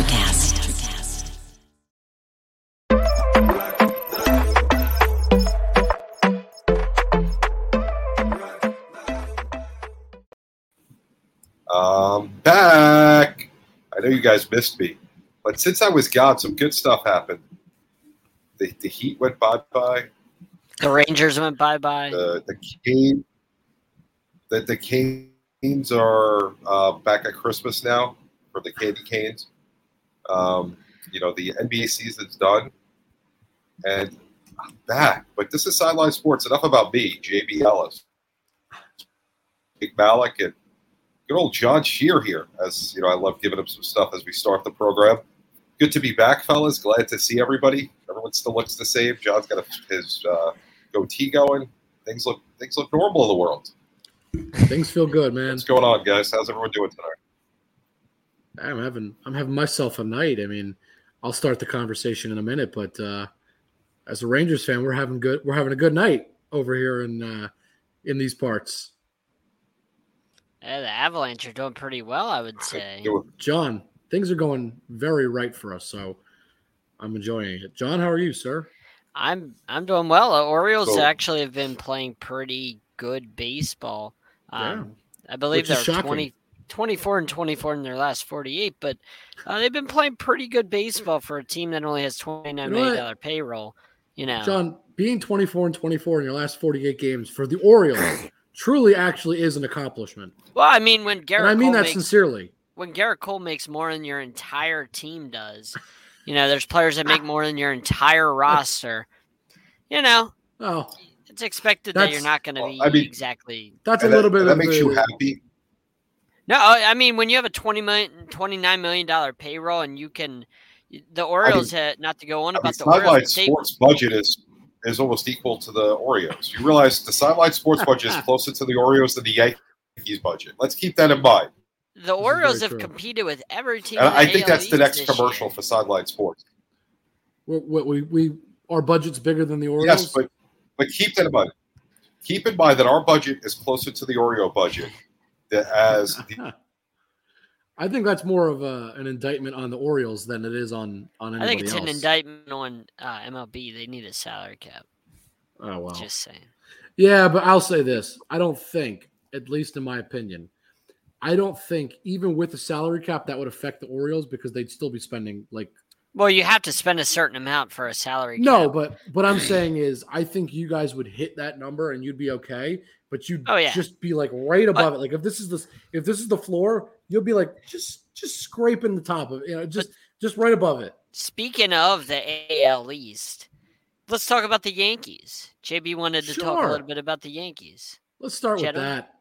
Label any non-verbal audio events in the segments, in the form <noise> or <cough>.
Electrocast. Um, back. I know you guys missed me, but since I was gone, some good stuff happened. The, the Heat went bye bye. The Rangers went bye bye. The the Cane, the the Canes are uh, back at Christmas now for the Candy Canes. Um, you know the NBA season's done, and I'm back. But this is sideline sports. Enough about me, JB Ellis, Big Malik, and good old John Shear here. As you know, I love giving him some stuff as we start the program. Good to be back, fellas. Glad to see everybody. Everyone still looks the same. John's got a, his uh, goatee going. Things look things look normal in the world. Things feel good, man. What's going on, guys? How's everyone doing tonight? I'm having I'm having myself a night. I mean, I'll start the conversation in a minute, but uh, as a Rangers fan, we're having good we're having a good night over here in uh, in these parts. Yeah, the Avalanche are doing pretty well, I would say. John, things are going very right for us, so I'm enjoying it. John, how are you, sir? I'm I'm doing well. The Orioles So- actually have been playing pretty good baseball. Yeah. Um, I believe Which is they're shocking. 20, 24 and 24 in their last 48, but uh, they've been playing pretty good baseball for a team that only has $29 know million what? payroll. You know, John, being 24 and 24 in your last 48 games for the Orioles <coughs> truly actually is an accomplishment. well, I mean, when Garrett, And Garrett I mean Cole that makes, sincerely. when Gerrit Cole makes more than your entire team does, you know, there's players that make more than your entire <laughs> roster. You know, Oh, it's expected that you're not going to well, be I mean- exactly that's a And that- little bit and that of makes you happy. No, I I mean when you have a 20 million, 29 million dollar payroll and you can, the Orioles had not to go on I mean, about the sideline Orioles. They, sports budget is is almost equal to the Oreos. You realize the sideline sports budget is <laughs> closer to the Oreos than the Yankees budget. Let's keep that in mind. the very Orioles have true. competed with every team. And in I think AL that's the next commercial year. for sideline sports. we, we, we our budget's bigger than the Orioles. Yes, but but keep that in mind. Keep in mind that our budget is closer to the Oreo budget than as the, <laughs> I think that's more of a, an indictment on the Orioles than it is on on I think it's else. an indictment on uh, MLB. They need a salary cap. Oh wow. Just saying. Yeah, but I'll say this: I don't think, at least in my opinion, I don't think even with the salary cap that would affect the Orioles because they'd still be spending like Well, you have to spend a certain amount for a salary. no. cap. But what I'm saying is, I think you guys would hit that number and you'd be okay. But you'd Oh, yeah. just be like right above it. Like if this is the if this is the floor, you'll be like just just scraping the top of it. You know, just just right above it. Speaking of the AL East, let's talk about the Yankees. JB wanted to talk a little bit about the Yankees. Let's start with Gentlemen. that.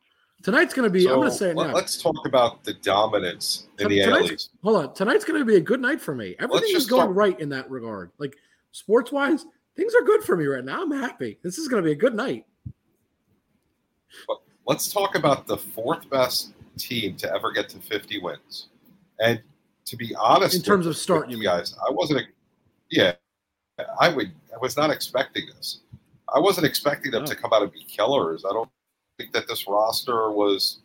Tonight's going to be. I'm going to say it let, now. us talk about the dominance in Ton- the AL East. Hold on. Tonight's going to be a good night for me. Everything is going talk- right in that regard. Like sports wise, things are good for me right now. I'm happy. This is going to be a good night. Let's talk about the fourth best team to ever get to 50 wins. And to be honest, In terms with- of start, with you guys, I wasn't. Yeah, I would. I was not expecting this. I wasn't expecting them No. to come out and be killers. I don't think that this roster was,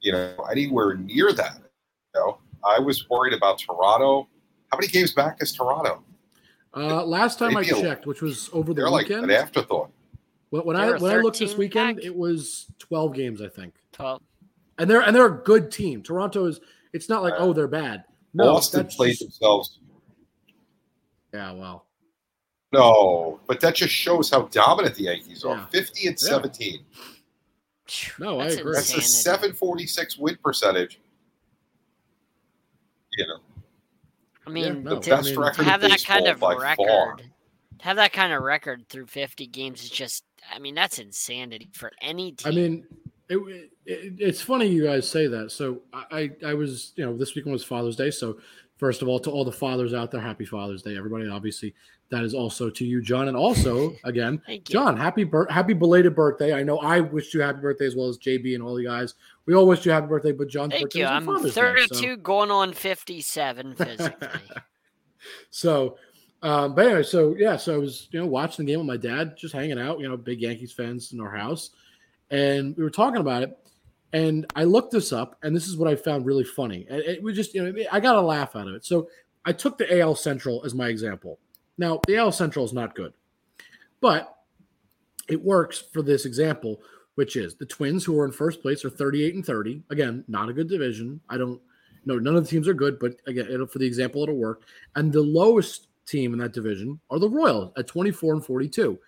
you know, anywhere near that. You know, I was worried about Toronto. How many games back is Toronto? Uh, last time I Maybe a- checked, which was over the They're like weekend, an afterthought. When, when I were when I looked this weekend, back? it was 12 games, I think. 12. And they're and they're a good team. Toronto is. It's not like Uh, oh they're bad. No, Boston that's played just- themselves. yeah. Well, No, but that just shows how dominant the Yankees are. Yeah. 50 and Yeah. 17. No, I That's agree. That's a 746 win percentage. You know, I mean, no, the best I mean, record to have in that kind of by record, far. to have that kind of record through 50 games is just, I mean, that's insanity for any team. I mean, it, it, it's funny you guys say that. So I, I was you know this weekend was Father's Day. So first of all, to all the fathers out there, Happy Father's Day, everybody. Obviously, that is also to you, John, and also <laughs> again, John, happy happy belated birthday. I know I wished you happy birthday as well as JB and all you guys. We all wish you happy birthday, but John's Thank birthday you. I'm Father's Day, 32 so- going on 57 physically. <laughs> so um but anyway so yeah so i was you know watching the game with my dad just hanging out you know big yankees fans in our house and we were talking about it And I looked this up, and this is what I found really funny. And it was just, you know, I got a laugh out of it. So I took the AL Central as my example. Now, the AL Central is not good, but it works for this example, which is the Twins, who are in first place, are 38 and 30. Again, not a good division. I don't know. None of the teams are good, but again, for the example, it'll work. And the lowest team in that division are the Royals at 24 and 42.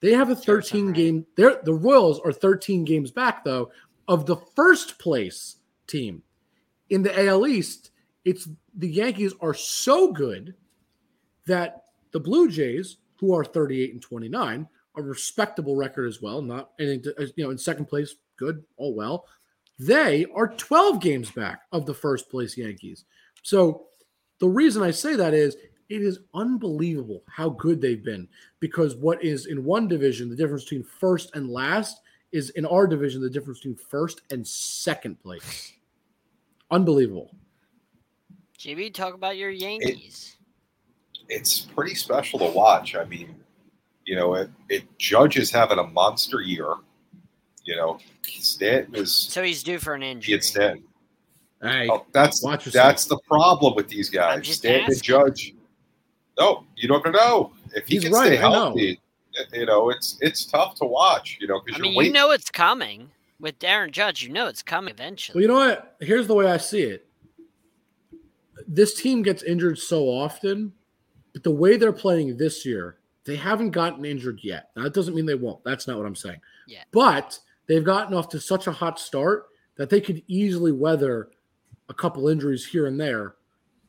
They have a 13 game. They're, the Royals are 13 games back, though, of the first place team. In the AL East, it's the Yankees are so good that the Blue Jays, who are 38 and 29, a respectable record as well, not anything to, you know, in second place, good, all well. They are 12 games back of the first place Yankees. So the reason I say that is it is unbelievable how good they've been because what is in one division, the difference between first and last is in our division, the difference between first and second place. Unbelievable. Jimmy, talk about your Yankees. It, it's pretty special to watch. I mean, you know, it, it Judge is having a monster year. You know, Stanton is so he's due for an injury. He Stanton. Hey, oh, that's that's the problem with these guys. Stanton and Judge. No, you don't know if he he's can right, stay healthy. You know, it's it's tough to watch. You know, because I mean, waiting. you know it's coming with Aaron Judge. You know it's coming eventually. Well, you know what? Here's the way I see it. This team gets injured so often, but the way they're playing this year, they haven't gotten injured yet. Now, that doesn't mean they won't. That's not what I'm saying. Yeah. But they've gotten off to such a hot start that they could easily weather a couple injuries here and there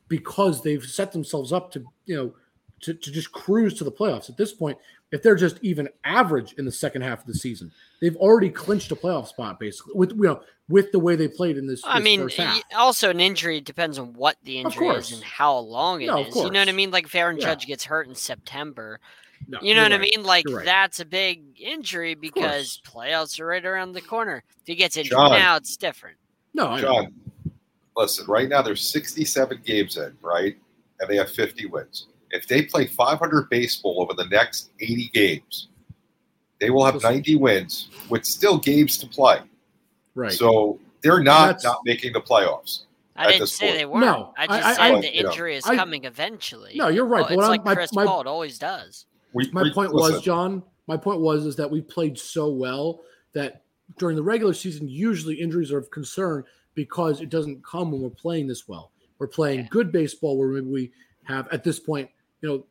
because they've set themselves up to, you know, to, to just cruise to the playoffs. At this point, if they're just even average in the second half of the season, they've already clinched a playoff spot basically with you know with the way they played in this. I this mean, first half. also an injury depends on what the injury is and how long it No, is. You know what I mean? Like if Aaron Yeah. Judge gets hurt in September, No, you know you're what I mean? Like right. that's a big injury because playoffs are right around the corner. If he gets injured John. now, it's different. No, I. John, listen, right now there's 67 games in, right? And they have 50 wins. If they play 500 baseball over the next 80 games, they will have 90 wins with still games to play. right. So they're not That's- not making the playoffs. I At didn't this say point. they weren't. No, I I- just I- said I- the you know, injury is I- coming eventually. no, you're right. Oh, but it's like my, Chris my, Paul. It always does. We, my we- point was, John. My point was is that we played so well that during the regular season, usually injuries are of concern because it doesn't come when we're playing this well. We're playing Yeah. good baseball where maybe we have at this point, you know,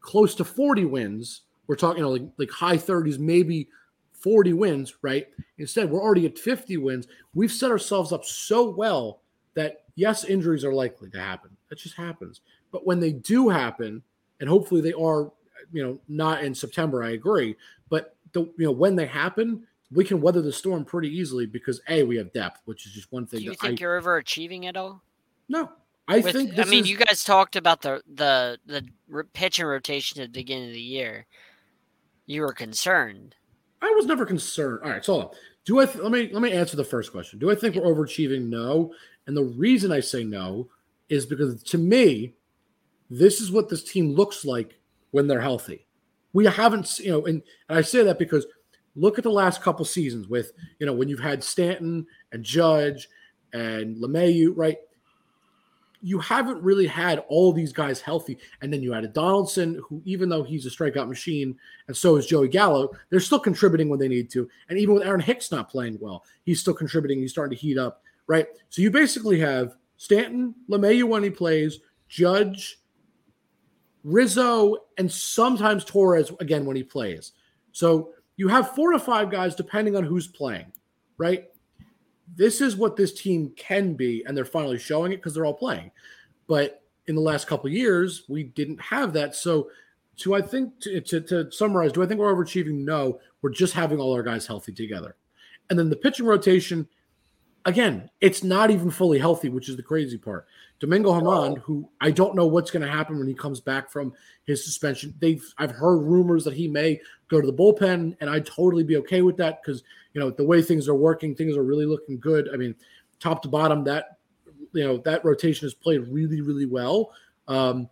close to 40 wins. We're talking, you know, like like high 30s, maybe 40 wins, right? Instead, we're already at 50 wins. We've set ourselves up so well that yes, injuries are likely to happen. That just happens. But when they do happen, and hopefully they are, you know, not in September, I agree. But the you know, when they happen, we can weather the storm pretty easily because A, we have depth, which is just one thing. Do you think I you're overachieving at all? no. I With- think I mean, is, you guys talked about the the the r- pitching rotation at the beginning of the year. You were concerned. I was never concerned. All right, so hold on. Do I? Th- let me let me answer the first question. Do I think we're overachieving? No. And the reason I say no is because to me, this is what this team looks like when they're healthy. We haven't, you know, and, and I say that because look at the last couple seasons with, you know, when you've had Stanton and Judge and LeMahieu, right? You haven't really had all these guys healthy. And then you added Donaldson, who, even though he's a strikeout machine, and so is Joey Gallo, they're still contributing when they need to. And even with Aaron Hicks not playing well, he's still contributing. He's starting to heat up, right? So you basically have Stanton, LeMahieu when he plays, Judge, Rizzo, and sometimes Torres again when he plays. So you have four to five guys depending on who's playing, right? This is what this team can be, and they're finally showing it because they're all playing. But in the last couple years, we didn't have that. So, to I think to, to, to summarize, do I think we're overachieving? No, we're just having all our guys healthy together. And then the pitching rotation, again, it's not even fully healthy, which is the crazy part. Domingo Germán, who I don't know what's going to happen when he comes back from his suspension. They've I've heard rumors that he may go to the bullpen, and I'd totally be okay with that because you know the way things are working, things are really looking good. I mean, top to bottom, that you know that rotation has played really, really well. Um,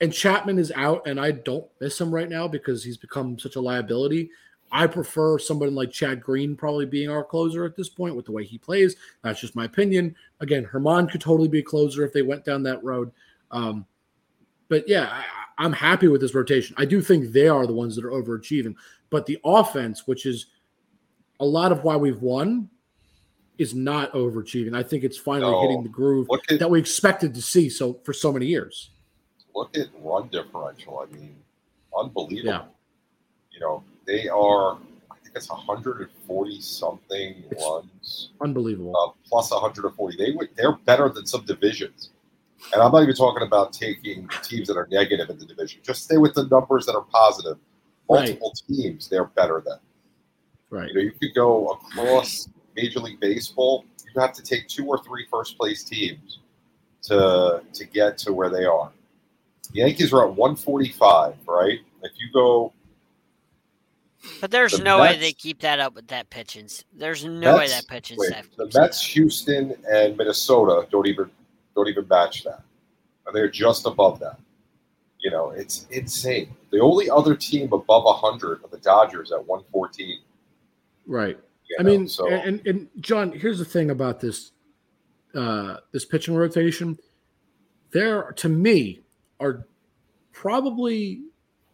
and Chapman is out, and I don't miss him right now because he's become such a liability. I prefer somebody like Chad Green probably being our closer at this point with the way he plays. That's just my opinion. Again, Germán could totally be a closer if they went down that road. Um, but yeah, I, I'm happy with this rotation. I do think they are the ones that are overachieving. But the offense, which is a lot of why we've won, is not overachieving. I think it's finally No. hitting the groove at that we expected to see so for so many years. look at run differential. I mean, unbelievable. Yeah. You know, they are. I think it's 140 something It's- runs Unbelievable. uh, plus 140. They would. They're better than some divisions. And I'm not even talking about taking teams that are negative in the division. Just stay with the numbers that are positive. Right. Multiple teams, they're better than. right. You know, you could go across Major League Baseball. You have to take two or three first place teams to to get to where they are. The Yankees are at 145, right? If you go, But there's The no way they keep that up with that pitching. There's no way that pitching wait, staff. the keeps that Mets. Houston, and Minnesota don't even don't even match that. And They're just above that. You know, it's insane. The only other team above 100 are the Dodgers at 114. Right. you I mean, so and, and John, here's the thing about this uh this pitching rotation. There, to me, are probably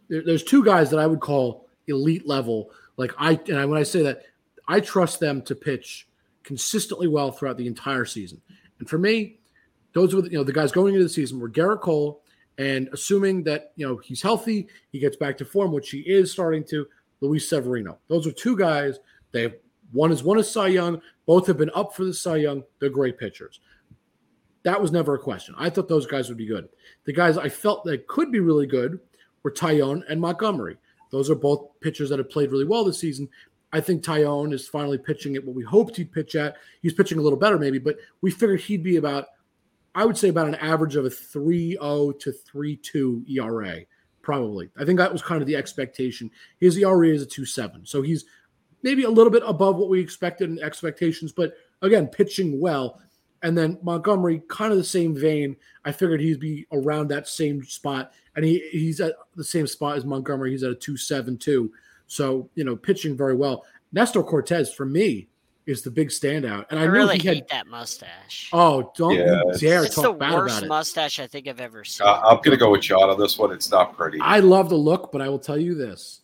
there, there's two guys that I would call elite level. Like I and when I say that, I trust them to pitch consistently well throughout the entire season. And for me, those were the, you know the guys going into the season were Gerrit Cole, and assuming that you know he's healthy, he gets back to form, which he is starting to. Luis Severino. Those are two guys. They one is one is Cy Young. Both have been up for the Cy Young. They're great pitchers. That was never a question. I thought those guys would be good. The guys I felt that could be really good were Taillon and Montgomery. Those are both pitchers that have played really well this season. I think Taillon is finally pitching at what we hoped he'd pitch at. He's pitching a little better, maybe, but we figured he'd be about, I would say, about an average of a 3 0 to 3 2 ERA, probably. I think that was kind of the expectation. His ERA is a 2 7. so he's maybe a little bit above what we expected in expectations, but again, pitching well. And then Montgomery, kind of the same vein. I figured he'd be around that same spot, and he he's at the same spot as Montgomery. He's at a two seven two, so you know, pitching very well. Nestor Cortes for me is the big standout, and I, I knew really he hate had. that mustache. Oh, don't Yeah, you dare it's the talk bad worst about it. mustache I think I've ever seen. uh, I'm going to go with John on this one. It's not pretty. I love the look, but I will tell you this: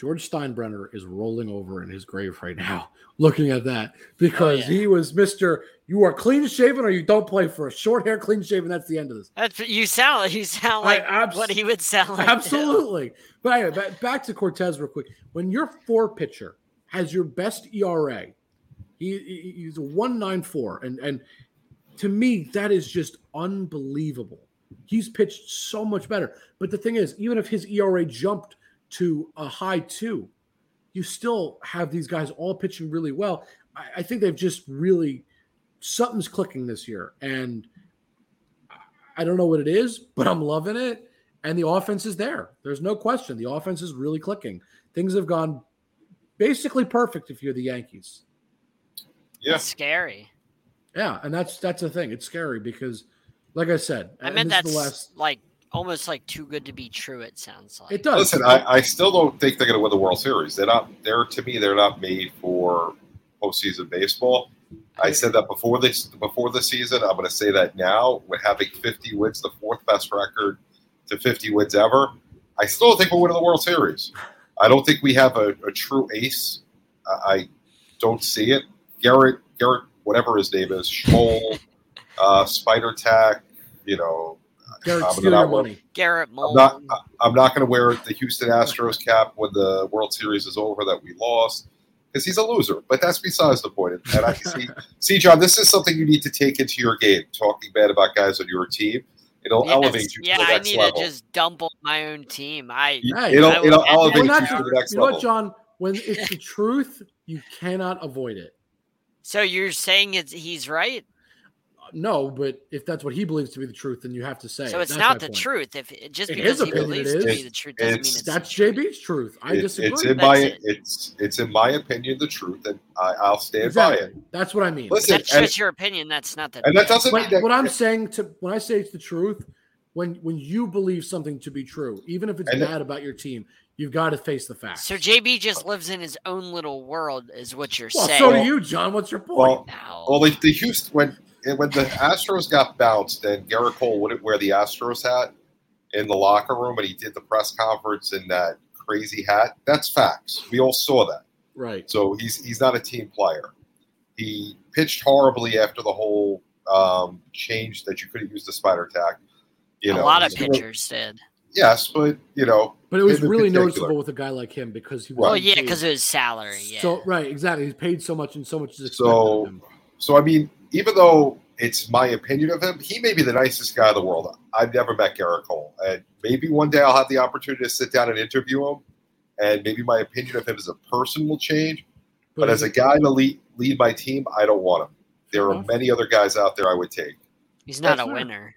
George Steinbrenner is rolling over in his grave right now, <laughs> looking at that because yeah. he was Mister. You are clean shaven, or you don't play for a short hair, clean shaven. That's the end of this. That's you sound. You sound like abs- what he would sound like. too. Absolutely. But anyway, back, back to Cortes real quick. When your four pitcher has your best ERA, he, he- he's a one nine four, and and to me that is just unbelievable. He's pitched so much better. But the thing is, even if his ERA jumped to a high two, you still have these guys all pitching really well. I, I think they've just really something's clicking this year, and I- I don't know what it is, but I'm loving it. And the offense is there. There's no question. The offense is really clicking. Things have gone basically perfect if you're the Yankees. yeah, It's scary. Yeah, and that's that's the thing. It's scary because, like I said, I and meant that's the last. like almost like too good to be true. It sounds like. It does. Listen, I, I still don't think they're going to win the World Series. They're not. They're to me, they're not made for postseason baseball. I said that before this before the season. I'm going to say that now. With having 50 wins, the fourth best record to 50 wins ever, I still don't think we're winning the World Series. I don't think we have a, a true ace. I, I don't see it. Garrett, Garrett, whatever his name is, Schmoll, <laughs> uh, Spider Tack. You know, Garrett, uh, I'm steal not your money. Garrett I'm not. I'm not going to wear the Houston Astros cap when the World Series is over that we lost because he's a loser. But that's besides the point. And I see, <laughs> see, John, this is something you need to take into your game. Talking bad about guys on your team, it'll Yes, elevate you yeah, to the next level. Yeah, I need level. to just dump on my own team. I You- it'll I it'll elevate We're you to the next you know level. what, John? When it's <laughs> the truth, you cannot avoid it. so you're saying it's he's right. No, but if that's what he believes to be the truth, then you have to say. So it's That's not the point. truth. If it, just In because his he opinion, believes it to be is. the truth doesn't mean It's- it's That's the. JB's truth. I It- disagree. it's in That's my it. it's it's in my opinion the truth, and I, I'll stand by it. That's what I mean. Listen, That's and- just your opinion. That's not the. And that doesn't mean that what I'm saying to when I say it's the truth, when when you believe something to be true, even if it's And- bad about your team, You've got to face the facts. So JB just lives in his own little world, is what you're well, saying. so do you, John. What's your point? Well, No. well, the, the Houston when when the Astros got bounced and Gerrit Cole wouldn't wear the Astros hat in the locker room and he did the press conference in that crazy hat. That's facts. We all saw that. right. So he's he's not a team player. He pitched horribly after the whole um, change that you couldn't use the spider tack. You know, a lot of So- pitchers did. Yes, but you know, But it was really particular. noticeable with a guy like him because he was. Well, yeah, because it was salary. Yeah. So right, exactly. He's paid so much, and so much is expected So- of him. So I mean, even though it's my opinion of him, he may be the nicest guy in the world. I've never met Gerrit Cole, and maybe one day I'll have the opportunity to sit down and interview him, and maybe my opinion of him as a person will change. But, as a guy to lead lead my team, I don't want him. There are many other guys out there I would take. He's not That's a fair. winner,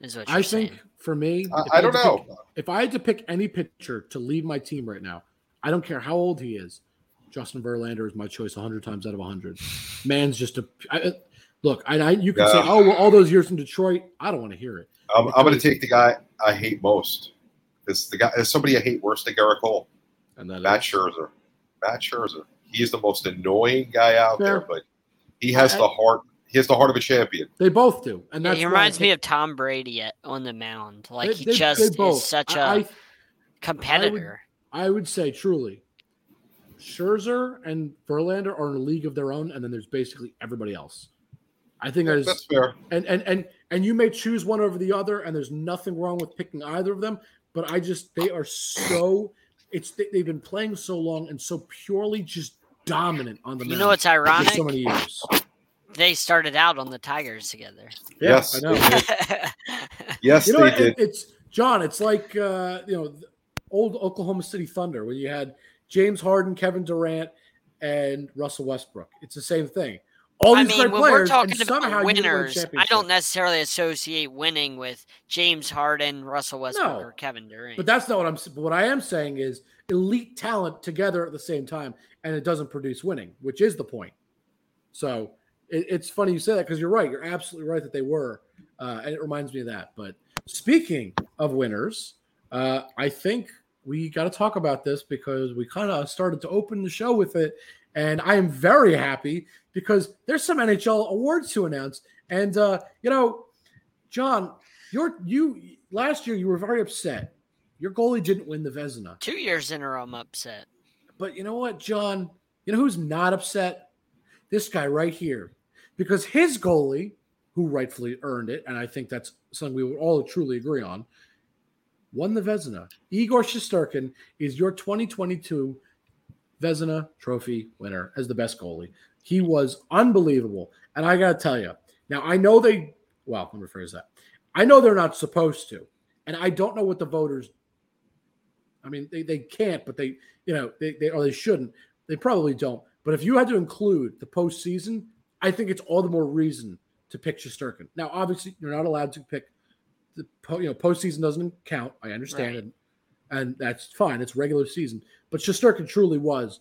is what you're I think for me, I, if I had don't to know. pick- if I had to pick any pitcher to lead my team right now, I don't care how old he is. Justin Verlander is my choice 100 times out of 100. Man's just a I, look. I, I you can say, oh, well, all those years in Detroit. I don't want to hear it. I'm, I'm going to take the guy I hate most because the guy there's somebody I hate worse than Gerrit Cole. And that Matt is- Scherzer. Matt Scherzer. He is the most annoying guy out Fair. there, but he has I- the heart. He has the heart of a champion. they both do, and Yeah, he reminds me of Tom Brady at, on the mound. Like they- he they- they just both. is such a I- I- competitor. I would say truly, Scherzer and Verlander are in a league of their own, and then there's basically everybody else. I think that is That's fair. and and and and you may choose one over the other, and there's nothing wrong with picking either of them. But I just they are so it's they, they've been playing so long and so purely just dominant on the you know what's ironic? so many years. They started out on the Tigers together. Yes, I know. <laughs> Yes, You know, they what? did. It's John. It's like uh, you know, old Oklahoma City Thunder when you had James Harden, Kevin Durant, and Russell Westbrook. It's the same thing. All I these mean, great when we're talking about you didn't win winners, I don't necessarily associate winning with James Harden, Russell Westbrook, No, or Kevin Durant. But that's not what I'm. what I am saying is elite talent together at the same time, and it doesn't produce winning, which is the point. So it, it's funny you say that because you're right. You're absolutely right that they were, uh, and it reminds me of that. But speaking of winners, uh, I think we got to talk about this because we kind of started to open the show with it, and I am very happy because there's some NHL awards to announce, and uh, you know, John, you're you last year you were very upset. Your goalie didn't win the Vezina. Two years in a row, I'm upset. But you know what, John? You know who's not upset? This guy right here. Because his goalie, who rightfully earned it, and I think that's something we would all truly agree on, won the Vezina. Igor Shesterkin is your 2022 Vezina Trophy winner as the best goalie. He was unbelievable. And I got to tell you, now I know they, well, let me rephrase that. I know they're not supposed to. And I don't know what the voters I mean, they, they can't, but they, you know, they, they or they shouldn't. They probably don't. But if you had to include the postseason, I think it's all the more reason to pick Shesterkin. Now, obviously, you're not allowed to pick the po- you know postseason doesn't count. I understand Right. it, and that's fine. It's regular season. But Shesterkin truly was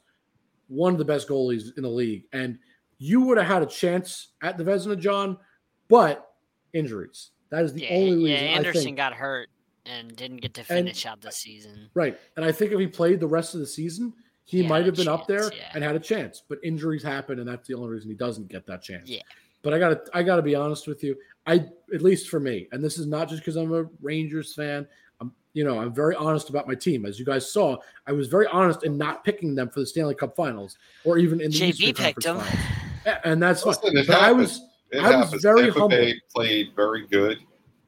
one of the best goalies in the league, and you would have had a chance at the Vezina, John, but injuries. That is the Yeah, only yeah, reason I Andersen got hurt and didn't get to And- finish out the season. Right. And I think if he played the rest of the season, he He might have been up there yeah. and had a chance. But injuries happen, and that's the only reason he doesn't get that chance. Yeah. But I gotta I gotta be honest with you. I at least for me, and this is not just because I'm a Rangers fan. I'm you know, I'm very honest about my team. As you guys saw, I was very honest in not picking them for the Stanley Cup finals or even in the JB Eastern picked him. Conference Finals. And that's fine. Listen, it But I was It I was very Tampa humble. Bay played very good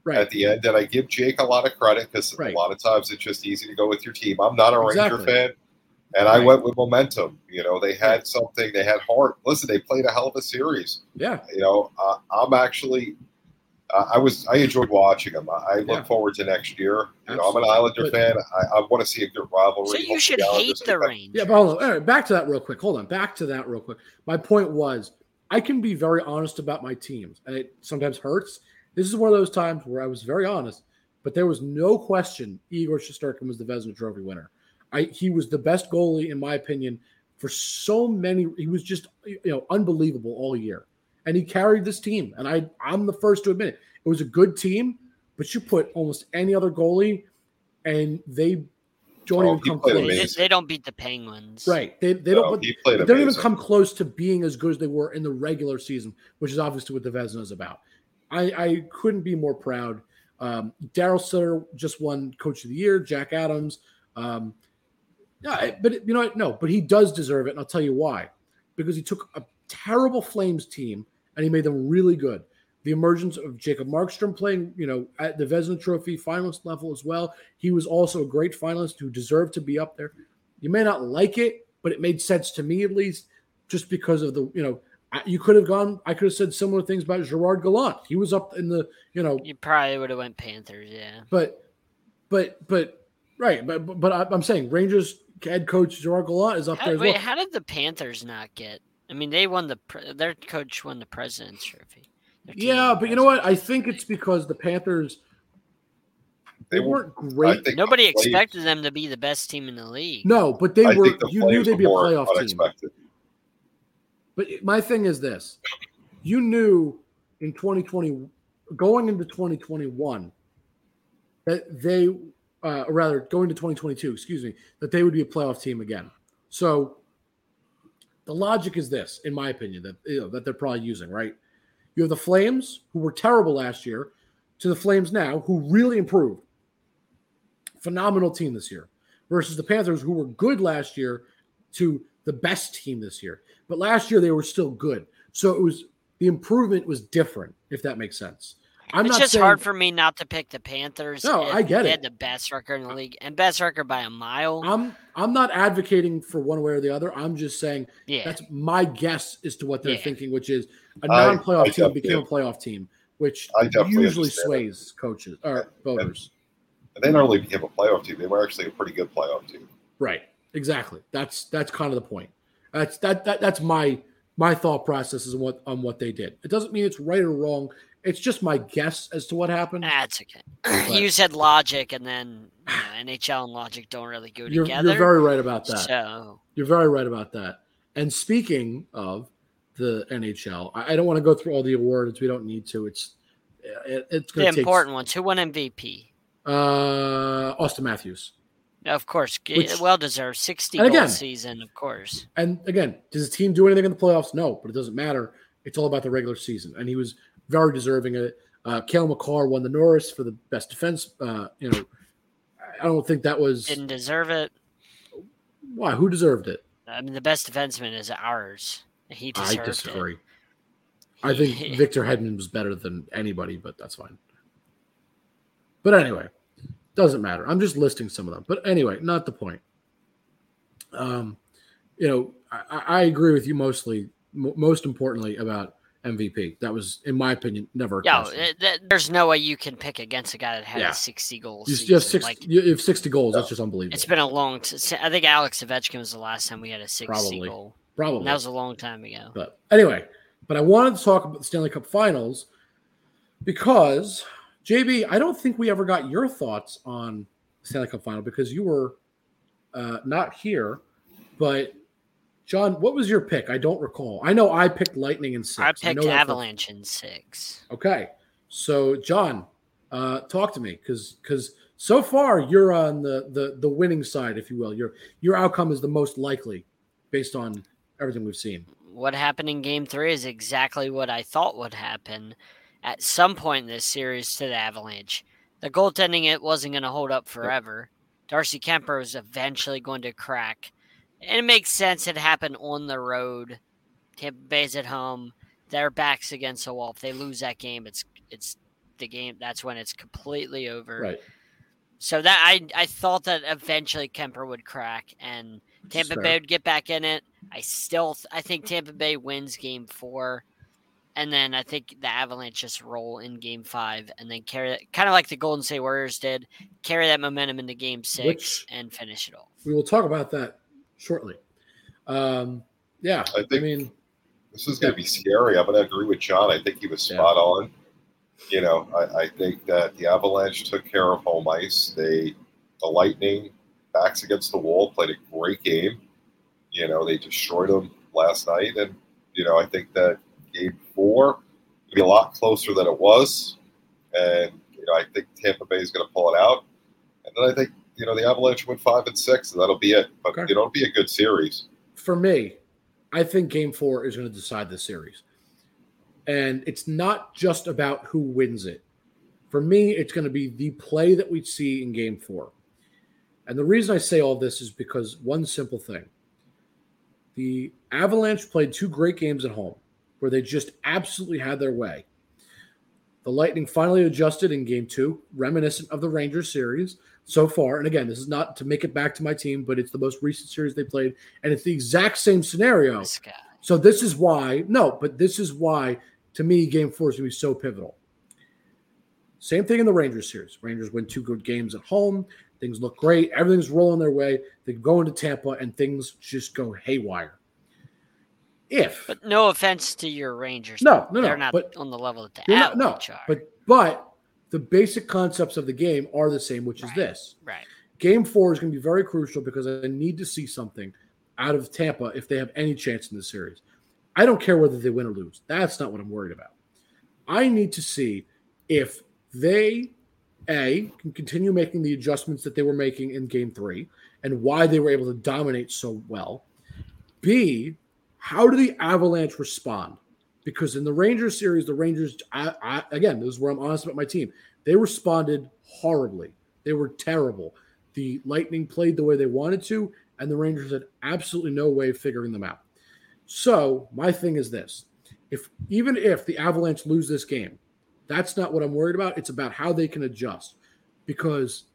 right. at the end, and I give Jake a lot of credit because Right. a lot of times it's just easy to go with your team. I'm not a Exactly. Ranger fan, and I went with momentum. You know, they had something. They had heart. Listen, they played a hell of a series. Yeah. You know, uh, I'm actually. Uh, I was. I enjoyed watching them. I, I look Yeah. forward to next year. You know, I'm an Absolutely. Islander But- fan. I, I want to see a good rivalry. So you Hopefully should the Islanders hate the back- Rangers. Yeah, but hold on. All right, back to that real quick. Hold on. Back to that real quick. My point was I can be very honest about my teams, and it sometimes hurts. This is one of those times where I was very honest, but there was no question Igor Shesterkin was the Vezina Trophy winner. I he was the best goalie in my opinion for so many. He was just you know unbelievable all year, and he carried this team. And I I'm the first to admit it. It was a good team, but you put almost any other goalie, and they don't Oh, even come close. They, they don't beat the Penguins. Right. They they No, don't. But he played they don't even come close to being as good as they were in the regular season, which is obviously what the Vezina is about. I, I couldn't be more proud. Um, Darryl Sutter just won Coach of the Year. Jack Adams. Um, yeah, but you know what? No, but he does deserve it, and I'll tell you why. Because he took a terrible Flames team and he made them really good. The emergence of Jacob Markstrom playing, you know, at the Vezina Trophy finalist level as well. He was also a great finalist who deserved to be up there. You may not like it, but it made sense to me at least, just because of the, you know, you could have gone. I could have said similar things about Gerard Gallant. He was up in the, you know, You probably would have went Panthers. Yeah. but, but, but, right. But, but, I'm saying Rangers head coach Gerard Gallant is up How, there as wait, well. how did the Panthers not get? I mean, they won the pre- their coach won the President's Trophy. Yeah, but you know what? I think it's because the Panthers They they were. weren't great. think nobody the Flames- expected them to be the best team in the league. No, but they I were. the You knew they'd be a were more playoff team. But my thing is this: you knew in 2020, going into 2021, that they, uh, or rather, going to 2022, excuse me, that they would be a playoff team again. So the logic is this, in my opinion, that you know, that they're probably using right. You have the Flames, who were terrible last year, to the Flames now, who really improved. Phenomenal team this year, versus the Panthers, who were good last year, to the best team this year. But last year they were still good. So it was the improvement was different, if that makes sense. I'm it's not just saying, hard for me not to pick the Panthers. No, if I get they it. had the best record in the league and best record by a mile. I'm I'm not advocating for one way or the other. I'm just saying yeah, that's my guess as to what they're Yeah. thinking, which is a non-playoff I team became a playoff team, which I usually understand sways coaches or voters. And they not only became a playoff team; they were actually a pretty good playoff team. Right. Exactly. That's that's kind of the point. That's that, that that's my my thought process is what on what they did. It doesn't mean it's right or wrong. It's just my guess as to what happened. that's okay. But- you said logic, and then you know, <sighs> NHL and logic don't really go You're, together. you're very right about that. So You're very right about that. And speaking of the NHL, I, I don't want to go through all the awards. We don't need to. It's it, it's the going to take important ones. Who won MVP? uh, Auston Matthews. Of course, Which- well deserved. Sixty goal again- season, of course. And again, does the team do anything in the playoffs? No, but it doesn't matter. It's all about the regular season, and he was very deserving of it. Uh, Cale Makar won the Norris for the best defense. Uh, you know, I don't think that was Didn't deserve it. why. Who deserved it? I mean, the best defenseman is ours. He deserved I it. disagree. I think <laughs> Victor Hedman was better than anybody, but that's fine. But anyway, doesn't matter. I'm just listing some of them. But anyway, not the point. Um, you know, I, I agree with you mostly. m- Most importantly about MVP. That was, in my opinion, never. A Yo, question. th- there's no way you can pick against a guy that had Yeah. 60 goals. You, season. you have six. Like, you have sixty goals. That's just unbelievable. it's been a long. T- I think Alex Ovechkin was the last time we had a 60 Probably. goal. Probably. And that was a long time ago. But anyway, but I wanted to talk about the Stanley Cup Finals because JB, I don't think we ever got your thoughts on the Stanley Cup Final because you were uh, not here. But John, what was your pick? I don't recall. I know I picked Lightning in six. I picked know Avalanche in six. Okay, so John, uh, talk to me because because so far you're on the the the winning side, if you will. Your your outcome is the most likely based on everything we've seen. What happened in game three is exactly what I thought would happen at some point in this series to the Avalanche. The goaltending it wasn't going to hold up forever. Darcy Kuemper was eventually going to crack. And it makes sense it happened on the road. Tampa Bay's at home. Their backs against the wall. If they lose that game, it's it's the game that's when it's completely over. Right. So that I I thought that eventually Kuemper would crack and Tampa. Bay would get back in it. I still th- I think Tampa Bay wins game 4 and then I think the Avalanche just roll in game 5 and then carry it kind of like the Golden State Warriors did, carry that momentum into game 6 Which- and finish it off. We will talk about that shortly. Um, yeah, I I, mean, This is going to be scary. I'm going to agree with John. I think he was Yeah. spot on. You know, I, I think that the Avalanche took care of home ice. They, the Lightning, backs against the wall, played a great game. You know, they destroyed them last night, and you know, I think that game four will be a lot closer than it was. And you know, I think Tampa Bay is going to pull it out. And then I think you know the Avalanche win five and six, and that'll be it. But Okay. it'll be a good series. for me, I think game four is going to decide the series. And it's not just about who wins it. For me, it's going to be the play that we see in game four. And the reason I say all this is because one simple thing the Avalanche played two great games at home where they just absolutely had their way. The Lightning finally adjusted in game two, reminiscent of the Rangers series so far. And again, this is not to make it back to my team, but it's the most recent series they played. And it's the exact same scenario. So this is why, no, but this is why, to me, game four is going to be so pivotal. Same thing in the Rangers series. Rangers win two good games at home. Things look great. Everything's rolling their way. They go into Tampa and things just go haywire. If But no offense to your Rangers. no, no, They're no, not but on the level that the they're no, Avalanche are. but but the basic concepts of the game are the same, which is this: right. Game four is going to be very crucial because I need to see something out of Tampa if they have any chance in the series. I don't care whether they win or lose. That's not what I'm worried about. I need to see if they, A, can continue making the adjustments that they were making in game three and why they were able to dominate so well. B, how do the Avalanche respond? Because in the Rangers series, the Rangers, I, I, again, this is where I'm honest about my team. They responded horribly. They were terrible. The Lightning played the way they wanted to, and the Rangers had absolutely no way of figuring them out. So my thing is this: if even if the Avalanche lose this game, that's not what I'm worried about. It's about how they can adjust, because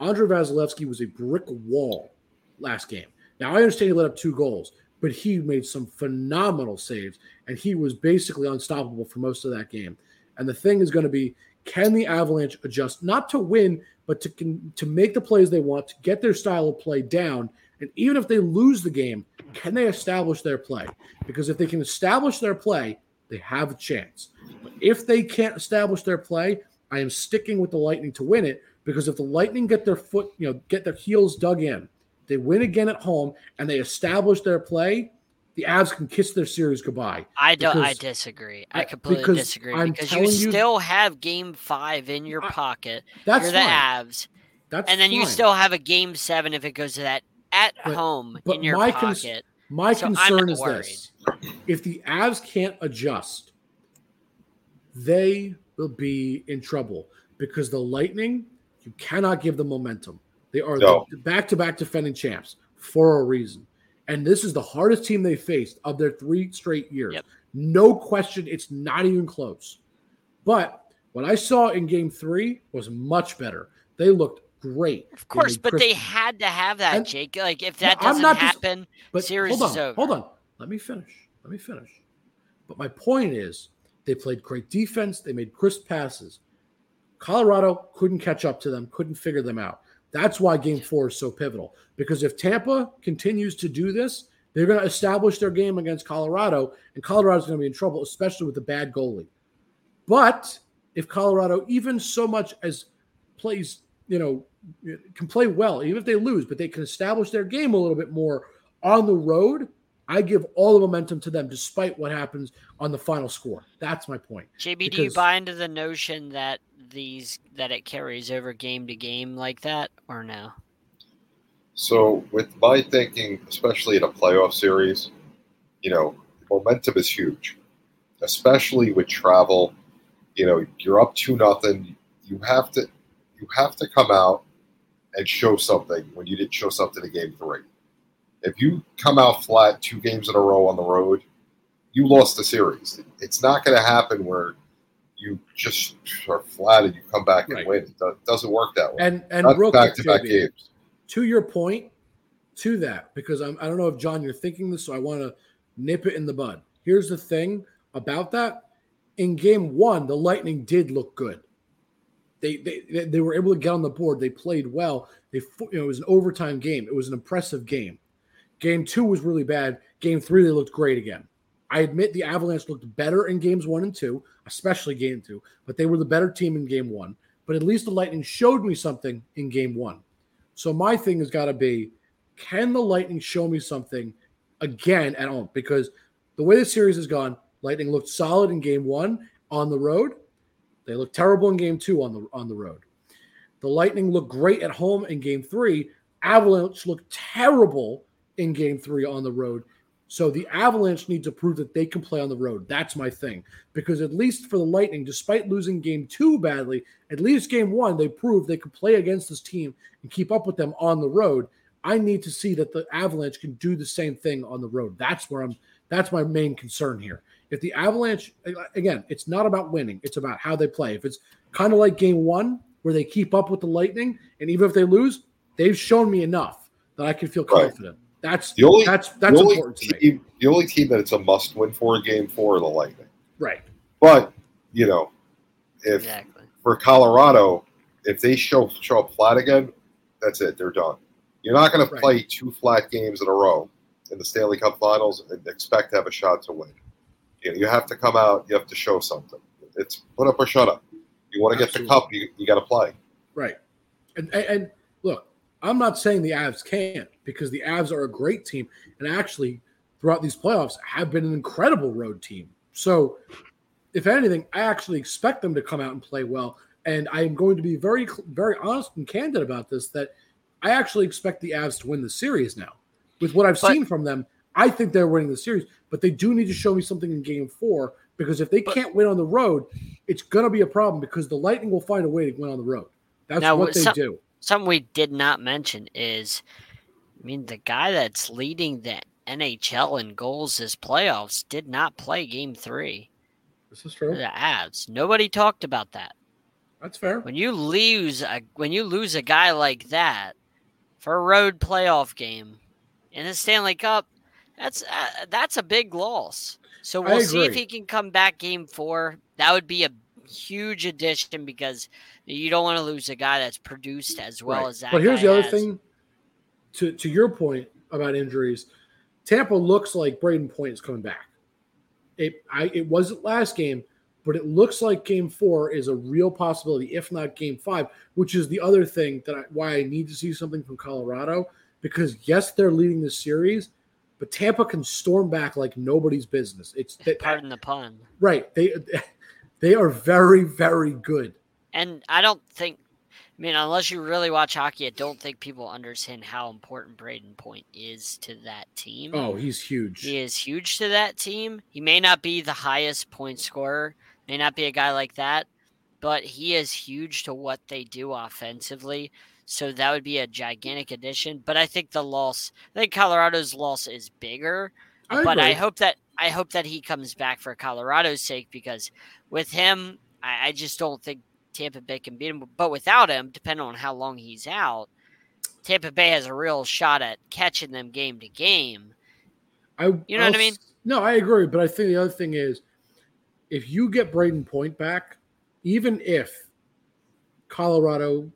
Andrei Vasilevskiy was a brick wall last game. Now I understand he let up two goals, but he made some phenomenal saves, and he was basically unstoppable for most of that game. And the thing is going to be, can the Avalanche adjust not to win, but to to make the plays they want, to get their style of play down, and even if they lose the game, can they establish their play? Because if they can establish their play, they have a chance. But if they can't establish their play, I am sticking with the Lightning to win it because if the Lightning get their foot, you know, get their heels dug in, they win again at home and they establish their play, the Avs can kiss their series goodbye. I don't. I disagree. I- completely because disagree I'm because you you- still have Game Five in your I- pocket. That's You're the fine. Avs, That's and then you still have a Game Seven if it goes to that at But- home but in your my cons- My So concern is worried. this: if the Avs can't adjust, they will be in trouble because the Lightning, you cannot give them momentum. They are No. the back-to-back defending champs for a reason, and this is the hardest team they faced of their three straight years. Yep. No question, it's not even close. But what I saw in Game Three was much better. They looked great. Of course, made but Chris- they had to have that, And- Jake. Like if that I'm doesn't not dis- happen, But Series hold on, is over. hold on. Let me finish. Let me finish. But my point is, they played great defense. They made crisp passes. Colorado couldn't catch up to them, couldn't figure them out. That's why Game Four is so pivotal. Because if Tampa continues to do this, they're going to establish their game against Colorado, and Colorado's going to be in trouble, especially with the bad goalie. But if Colorado, even so much as plays, you know, can play well, even if they lose, but they can establish their game a little bit more on the road, I give all the momentum to them despite what happens on the final score. That's my point. JB, do you buy into the notion that these that it carries over game to game like that, or no? So, with my thinking, especially in a playoff series, you know, momentum is huge, especially with travel. You know, you're up to nothing. You have to, you have to come out and show something when you didn't show something in game three. If you come out flat two games in a row on the road, you lost the series. It's not going to happen where you just are flat and you come back and Right. win. It doesn't work that way. And and back to back games. to your point, to that, because I'm, I don't know if John, you're thinking this, so I want to nip it in the bud. Here's the thing about that: in Game One, the Lightning did look good. They they they- they were able to get on the board. They played well. They you know it was an overtime game. It was an impressive game. Game two was really bad. Game three, they looked great again. I admit the Avalanche looked better in games one and two, especially game two, but they were the better team in game one. But at least the Lightning showed me something in game one. So my thing has got to be can the Lightning show me something again at home? Because the way the series has gone, Lightning looked solid in game one on the road. They looked terrible in game two on the on the road. The Lightning looked great at home in game three. Avalanche looked terrible in game three on the road. So the Avalanche need to prove that they can play on the road. That's my thing. Because at least for the Lightning, despite losing game two badly, at least game one, they proved they could play against this team and keep up with them on the road. I need to see that the Avalanche can do the same thing on the road. That's where I'm that's my main concern here. If the Avalanche again, it's not about winning, it's about how they play. If it's kind of like game 1 where they keep up with the Lightning and even if they lose, they've shown me enough that I can feel confident. Right. That's the only that's that's the important to team, me. The only team that it's a must win for a game 4 the Lightning. Right. But, you know, if exactly. for Colorado, if they show show up flat again, that's it. They're done. You're not going right. to play two flat games in a row in the Stanley Cup Finals and expect to have a shot to win. You, know, you have to come out. You have to show something. It's put up or shut up. You want to get the cup, you, you got to play. Right. And, and, and look, I'm not saying the Avs can't because the Avs are a great team and actually throughout these playoffs have been an incredible road team. So, if anything, I actually expect them to come out and play well. And I am going to be very, very honest and candid about this that I actually expect the Avs to win the series now. With what I've but, seen from them, I think they're winning the series, but they do need to show me something in game four because if they but, can't win on the road, it's going to be a problem because the Lightning will find a way to win on the road. That's now, what they some, do. Something we did not mention is, I mean, the guy that's leading the NHL in goals this playoffs did not play game three. This is true. The Avs. Nobody talked about that. That's fair. When you lose a when you lose a guy like that for a road playoff game in the Stanley Cup, that's uh, that's a big loss. So we'll see if he can come back game four. That would be a huge addition because you don't want to lose a guy that's produced as well right. as that. But here's the other has. thing. To to your point about injuries, Tampa looks like Brayden Point is coming back. It I it wasn't last game, but it looks like Game Four is a real possibility, if not Game Five, which is the other thing that I, why I need to see something from Colorado because yes, they're leading the series, but Tampa can storm back like nobody's business. It's they, pardon the pun. Right. They they are very very good. And I don't think I mean, unless you really watch hockey, I don't think people understand how important Brayden Point is to that team. Oh, he's huge. He is huge to that team. He may not be the highest point scorer, may not be a guy like that, but he is huge to what they do offensively. So that would be a gigantic addition. But I think the loss, I think Colorado's loss is bigger. I but I hope that I hope that he comes back for Colorado's sake because with him, I, I just don't think Tampa Bay can beat him. But without him, depending on how long he's out, Tampa Bay has a real shot at catching them game to game. I, you know I'll, what I mean? No, I agree. But I think the other thing is, if you get Brayden Point back, even if Colorado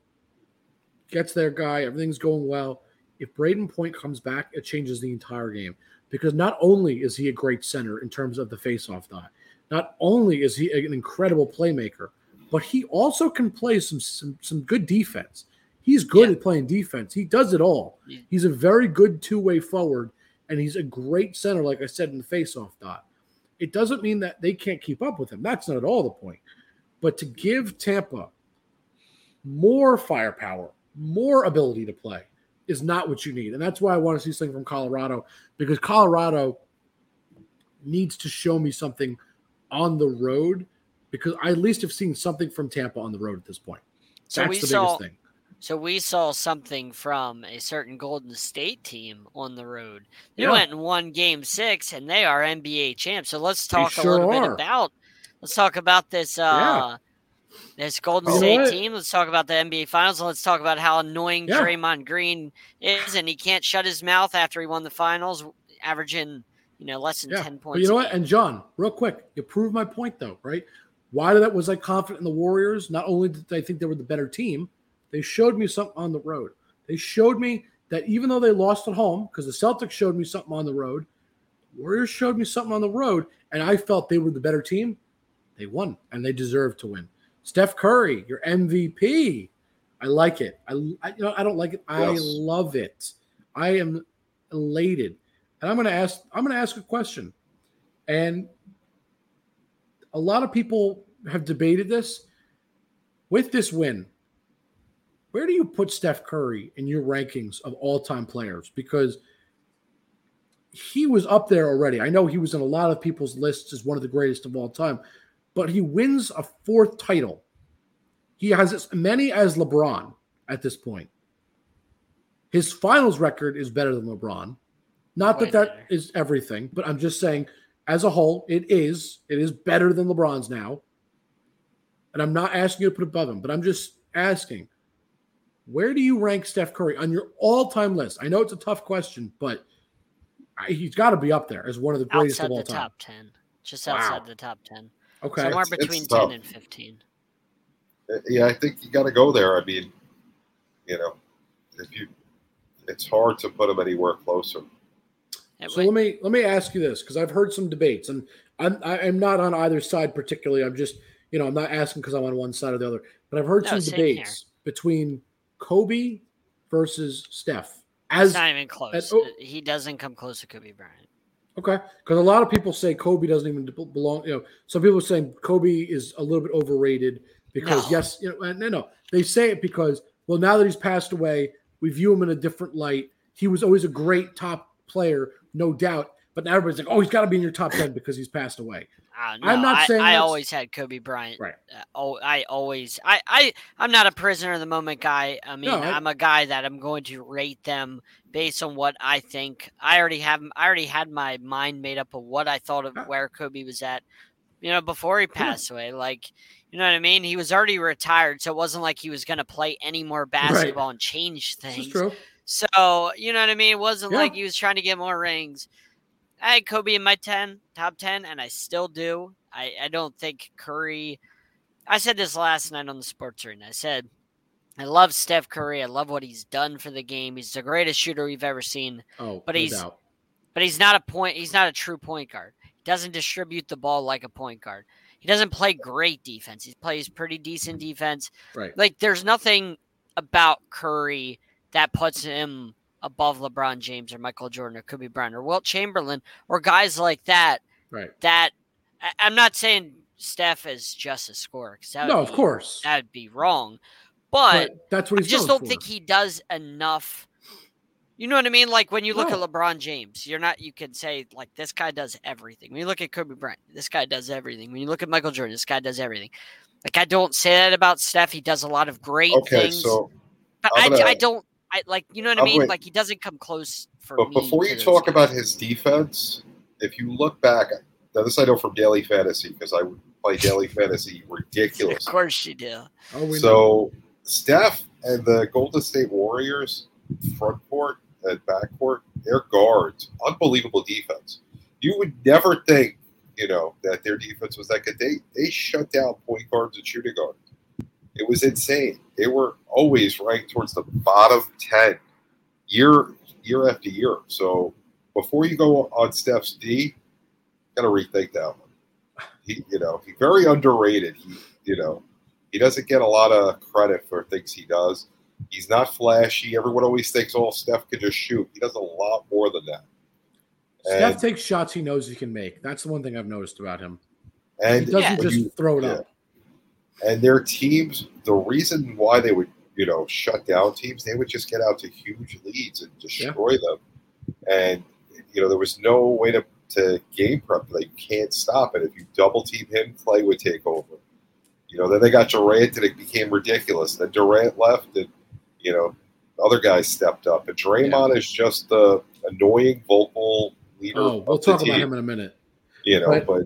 gets their guy, everything's going well. If Brayden Point comes back, it changes the entire game because not only is he a great center in terms of the faceoff dot, not only is he an incredible playmaker, but he also can play some some, some good defense. He's good yeah. at playing defense. He does it all. Yeah. He's a very good two way forward, and he's a great center, like I said in the faceoff dot. It doesn't mean that they can't keep up with him. That's not at all the point. But to give Tampa more firepower, more ability to play is not what you need. And that's why I want to see something from Colorado because Colorado needs to show me something on the road because I at least have seen something from Tampa on the road at this point. So that's the saw, biggest thing. So we saw something from a certain Golden State team on the road. They yeah. went and won game six and they are NBA champs. So let's talk sure a little are. bit about let's talk about this uh yeah this Golden State team. Let's talk about the NBA Finals. Let's talk about how annoying yeah. Draymond Green is, and he can't shut his mouth after he won the Finals, averaging you know less than yeah. ten points. But you know what? And John, real quick, you proved my point though, right? Why did that was I confident in the Warriors? Not only did I think they were the better team, they showed me something on the road. They showed me that even though they lost at home, because the Celtics showed me something on the road, Warriors showed me something on the road, and I felt they were the better team. They won, and they deserved to win. Steph Curry, your MVP. I like it. I, I you know I don't like it. Yes. I love it. I am elated. And I'm going to ask I'm going to ask a question. And a lot of people have debated this with this win. where do you put Steph Curry in your rankings of all time players? Because he was up there already. I know he was in a lot of people's lists as one of the greatest of all time, but he wins a fourth title. He has as many as LeBron at this point. His finals record is better than LeBron. Not that that is everything, but I'm just saying, as a whole, it is. It is better than LeBron's now. And I'm not asking you to put above him, but I'm just asking, where do you rank Steph Curry on your all-time list? I know it's a tough question, but he's got to be up there as one of the greatest outside of all the time. top 10. Just Wow. outside the top 10. Okay, Somewhere It's- it's between tough. 10 and 15. Uh, Yeah, I think you got to go there. I mean, you know, if you, it's hard to put him anywhere closer. It So would- let me let me ask you this because I've heard some debates, and I'm I- I'm not on either side particularly. I'm just you know I'm not asking because I'm on one side or the other, but I've heard No, some same debates between Kobe versus Steph. it's As not even close. oh. He doesn't come close to Kobe Bryant. Okay, because a lot of people say Kobe doesn't even belong. You know, some people are saying Kobe is a little bit overrated because No. yes, you know, no, no, they say it because well now that he's passed away, we view him in a different light. He was always a great top player, no doubt. But now everybody's like, oh, he's got to be in your top ten because he's passed away. Uh, no, I'm not saying I always had Kobe Bryant. Right. Uh, oh, I always, I, I, I'm not a prisoner of the moment guy. I mean, No, I- I'm a guy that I'm going to rate them based on what I think. I already have, I already had my mind made up of what I thought of where Kobe was at. You know, before he Yeah. passed away, like, you know what I mean? He was already retired, so it wasn't like he was going to play any more basketball and change things. true. So, you know what I mean? It wasn't Yeah. like he was trying to get more rings. I had Kobe in my 10, top 10, and I still do. I, I don't think Curry. I said this last night on the sports arena. I said, I love Steph Curry. I love what he's done for the game. He's the greatest shooter we've ever seen, Oh, But no he's- doubt. but he's not a point. He's not a true point guard. He doesn't distribute the ball like a point guard. He doesn't play great defense. He plays pretty decent defense right. like there's nothing about Curry that puts him above LeBron James or Michael Jordan or Kobe Bryant or Wilt Chamberlain or guys like that. Right. That I, I'm not saying Steph is just a scorer. 'cause that No, would of be- course. that'd be wrong. But, But that's what I he's just don't for. think he does enough. You know what I mean? Like when you look No. at LeBron James, you're not. You can say like this guy does everything. When you look at Kobe Bryant, this guy does everything. When you look at Michael Jordan, this guy does everything. Like I don't say that about Steph. He does a lot of great Okay, things. so But I'm I, I don't I like you know what I oh, mean. wait- Like he doesn't come close for but me. before you talk guys. about his defense, if you look back, now this I know from Daily Fantasy because I would play Daily Fantasy <laughs> ridiculous. of course you do. Oh, we know. So Steph and the Golden State Warriors front court and back court, their guards, unbelievable defense. You would never think, you know, that their defense was that good. They they shut down point guards and shooting guards. It was insane. They were always ranked towards the bottom ten year year after year. So before you go on Steph's D, gotta rethink that one. He, you know, he's very underrated. He, you know, he doesn't get a lot of credit for things he does. He's not flashy. Everyone always thinks, "Oh, Steph can just shoot." He does a lot more than that. Steph And, takes shots he knows he can make. That's the one thing I've noticed about him. and He doesn't Yeah. just you- throw it yeah. up. And their teams, the reason why they would, you know, shut down teams, they would just get out to huge leads and destroy them. And you know, there was no way to to game prep. They can't stop it. If you double team him, Clay would take over. You know, then they got Durant, and it became ridiculous. Then Durant left, and you know, other guys stepped up. And Draymond is just the annoying vocal leader. Oh, we'll talk about him in a minute. you know, Right. but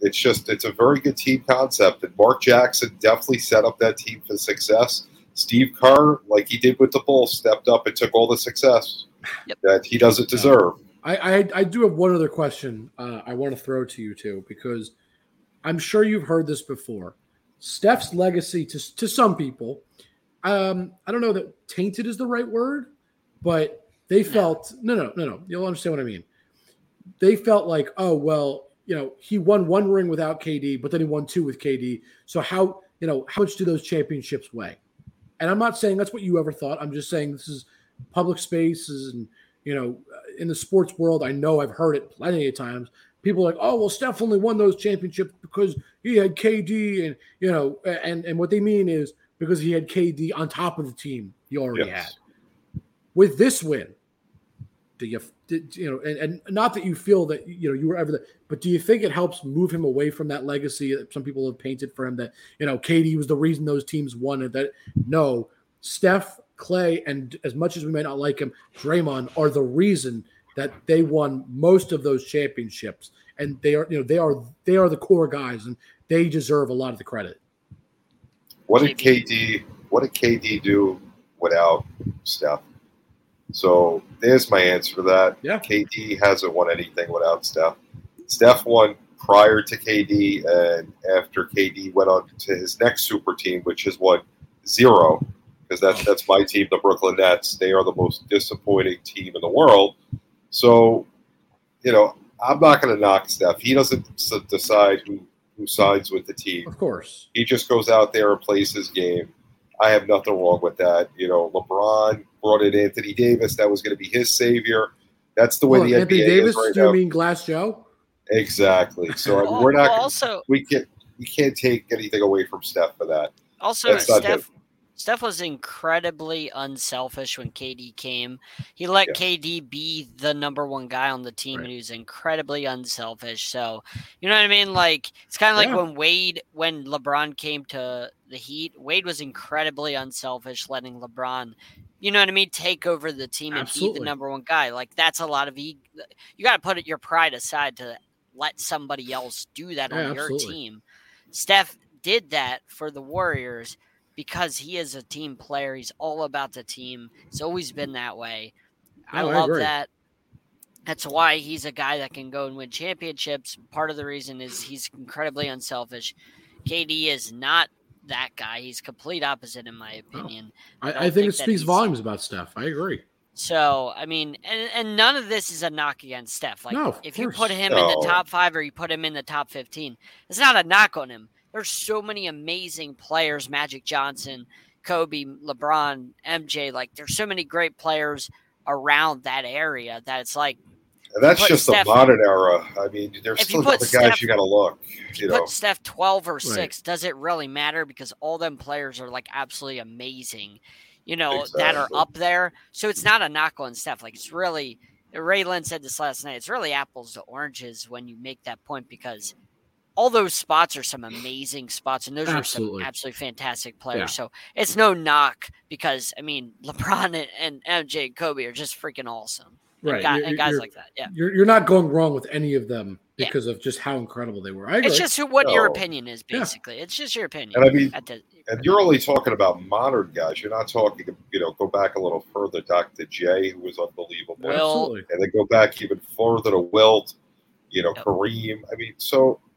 it's just it's a very good team concept. And Mark Jackson definitely set up that team for success. Steve Kerr, like he did with the Bulls, stepped up and took all the success Yep. that he doesn't deserve. I, I I do have one other question uh, I want to throw to you too because I'm sure you've heard this before. Steph's legacy to to some people, um, I don't know that tainted is the right word, but they felt no no no no. You'll understand what I mean. They felt like oh well you know he won one ring without KD, but then he won two with KD. So how you know how much do those championships weigh? And I'm not saying that's what you ever thought. I'm just saying this is public spaces and you know uh, in the sports world. I know I've heard it plenty of times. People are like, oh well, Steph only won those championships because he had KD, and you know, and and what they mean is because he had KD on top of the team he already Yes. had. With this win, do you did, you know, and, and not that you feel that you know you were ever the, but do you think it helps move him away from that legacy that some people have painted for him that you know KD was the reason those teams won and that no, Steph, Clay, and as much as we may not like him, Draymond are the reason that they won most of those championships, and they are you know they are they are the core guys, and they deserve a lot of the credit. What did KD? What did KD do without Steph? So there's my answer to that. Yeah. KD hasn't won anything without Steph. Steph won prior to KD and after KD went on to his next super team, which is what zero, because that's that's my team, the Brooklyn Nets. They are the most disappointing team in the world. So, you know, I'm not going to knock Steph. He doesn't decide who who signs with the team. Of course, He just goes out there and plays his game. I have nothing wrong with that. You know, LeBron brought in Anthony Davis. That was going to be his savior. That's the way Hold the on, NBA Anthony Davis. is right do you now. mean Glass Joe? exactly. So I mean, Well, we're not. well, also, we can't. We can't take anything away from Steph for that. Also, That's not Steph was incredibly unselfish when KD came. He let Yeah. KD be the number one guy on the team, Right. and he was incredibly unselfish. So, you know what I mean? Like it's kind of like Yeah. when Wade, when LeBron came to the Heat, Wade was incredibly unselfish, letting LeBron, you know what I mean, take over the team and be the number one guy. Like that's a lot of e- you got to put your pride aside to let somebody else do that Yeah, on your absolutely. team. Steph did that for the Warriors because he is a team player. He's all about the team. It's always been that way. I No, I love agree. that. That's why he's a guy that can go and win championships. Part of the reason is he's incredibly unselfish. KD is not that guy. He's complete opposite, in my No. opinion. I, I think think it speaks volumes about Steph. I agree. So I mean, and, and none of this is a knock against Steph. Like No, of if you put him in the top five or you put him in the top fifteen, it's not a knock on him. There's so many amazing players: Magic Johnson, Kobe, LeBron, MJ. Like there's so many great players around that area that it's like And that's just Steph- the modern era. I mean, there's you still put other guys Steph- you got to look. if You you know, put Steph 12 or 6, does it really matter? Because all them players are like absolutely amazing, you know, that are up there. So it's not a knock on Steph. Like it's really, Ray Lynn said this last night, it's really apples to oranges when you make that point because all those spots are some amazing spots and those Absolutely. are some absolutely fantastic players. Yeah. So it's no knock because, I mean, LeBron and, and MJ and Kobe are just freaking awesome. And, Right. guy- and guys like that. Yeah. You're you're not going wrong with any of them Yeah. because of just how incredible they were. I agree. It's just who, what your opinion is, Yeah. basically. It's just your opinion. and I mean, at the, and you're only talking about modern guys. You're not talking. You know, go back a little further. Dr. J, who was unbelievable. Will- Absolutely. and then go back even further to Wilt, you know, Yep. Kareem. I mean, so h-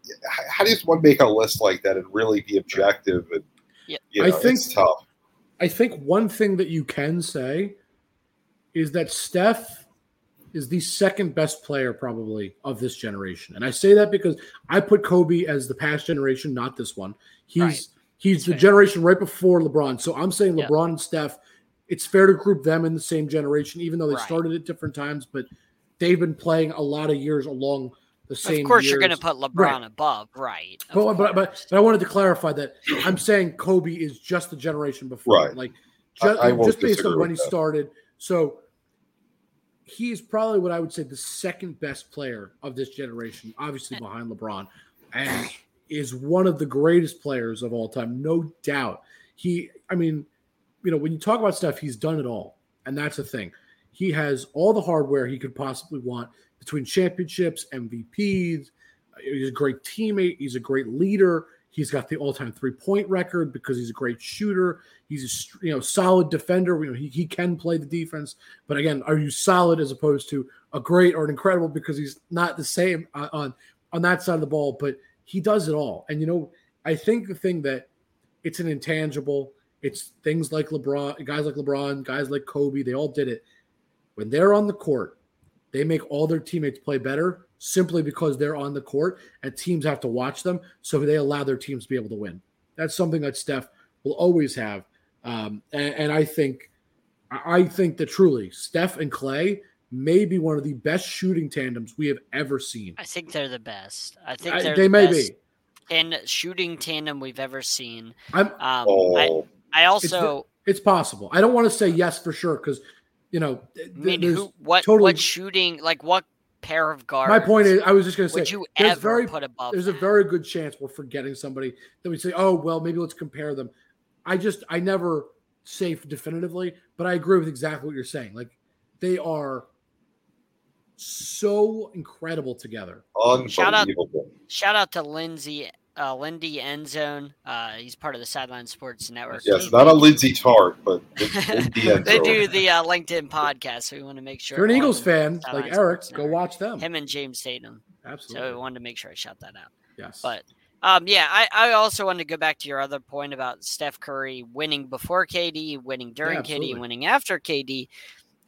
how does one make a list like that and really be objective? And Yep. you I think- it's tough. I think one thing that you can say is that Steph is the second best player probably of this generation. And I say that because I put Kobe as the past generation, not this one. He's Right. he's That's the fair. generation right before LeBron. So I'm saying Yeah. LeBron and Steph, it's fair to group them in the same generation, even though they Right. started at different times, but they've been playing a lot of years along the same of course, you're going to put LeBron Right. above, right? But, but, but, but I wanted to clarify that I'm saying Kobe is just the generation before, Right. like just, I won't just based on disagree when he that. started. So he's probably what I would say the second best player of this generation, obviously eh. behind LeBron, and is one of the greatest players of all time, no doubt. He, I mean, you know, when you talk about stuff, he's done it all, and that's the thing. He has all the hardware he could possibly want between championships, MVPs. He's a great teammate. He's a great leader. He's got the all-time three-point record because he's a great shooter. He's a you know solid defender. You know he, he can play the defense, but again, are you solid as opposed to a great or an incredible because he's not the same on on that side of the ball, but he does it all. And you know, I think the thing that it's an intangible. It's things like LeBron, guys like LeBron, guys like Kobe. They all did it. When they're on the court, they make all their teammates play better simply because they're on the court and teams have to watch them. So they allow their teams to be able to win. That's something that Steph will always have. Um, and, and I think, I I think that truly Steph and Clay may be one of the best shooting tandems we have ever seen. I think they're the best. I think I- they're they the may best be. and shooting tandem we've ever seen. I'm Um, Oh, I, I also, It's possible. I don't want to say yes for sure because, you know, th- I mean, there's- who, what, totally- what shooting, like what pair of guards? my point is, I was just going to say, would you there's ever very put above? there's a very good chance we're forgetting somebody that we say, oh, well, maybe let's compare them. I just, I never say definitively, but I agree with exactly what you're saying. Like they are so incredible together. Shout out- Unbelievable. Shout out to Lindsay, uh, Lindy Endzone. Uh, he's part of the Sideline Sports Network. Yes, not a Lindsay Tart, but Lindsay <laughs> they do the uh, LinkedIn podcast, so we want to make sure. If you're an Eagles fan Sideline like Eric, Sports go Network- watch them. Him and James Tatum. Absolutely. So I wanted to make sure I shout that out. yes. But um, yeah, I, I also wanted to go back to your other point about Steph Curry winning before KD, winning during KD, winning after KD.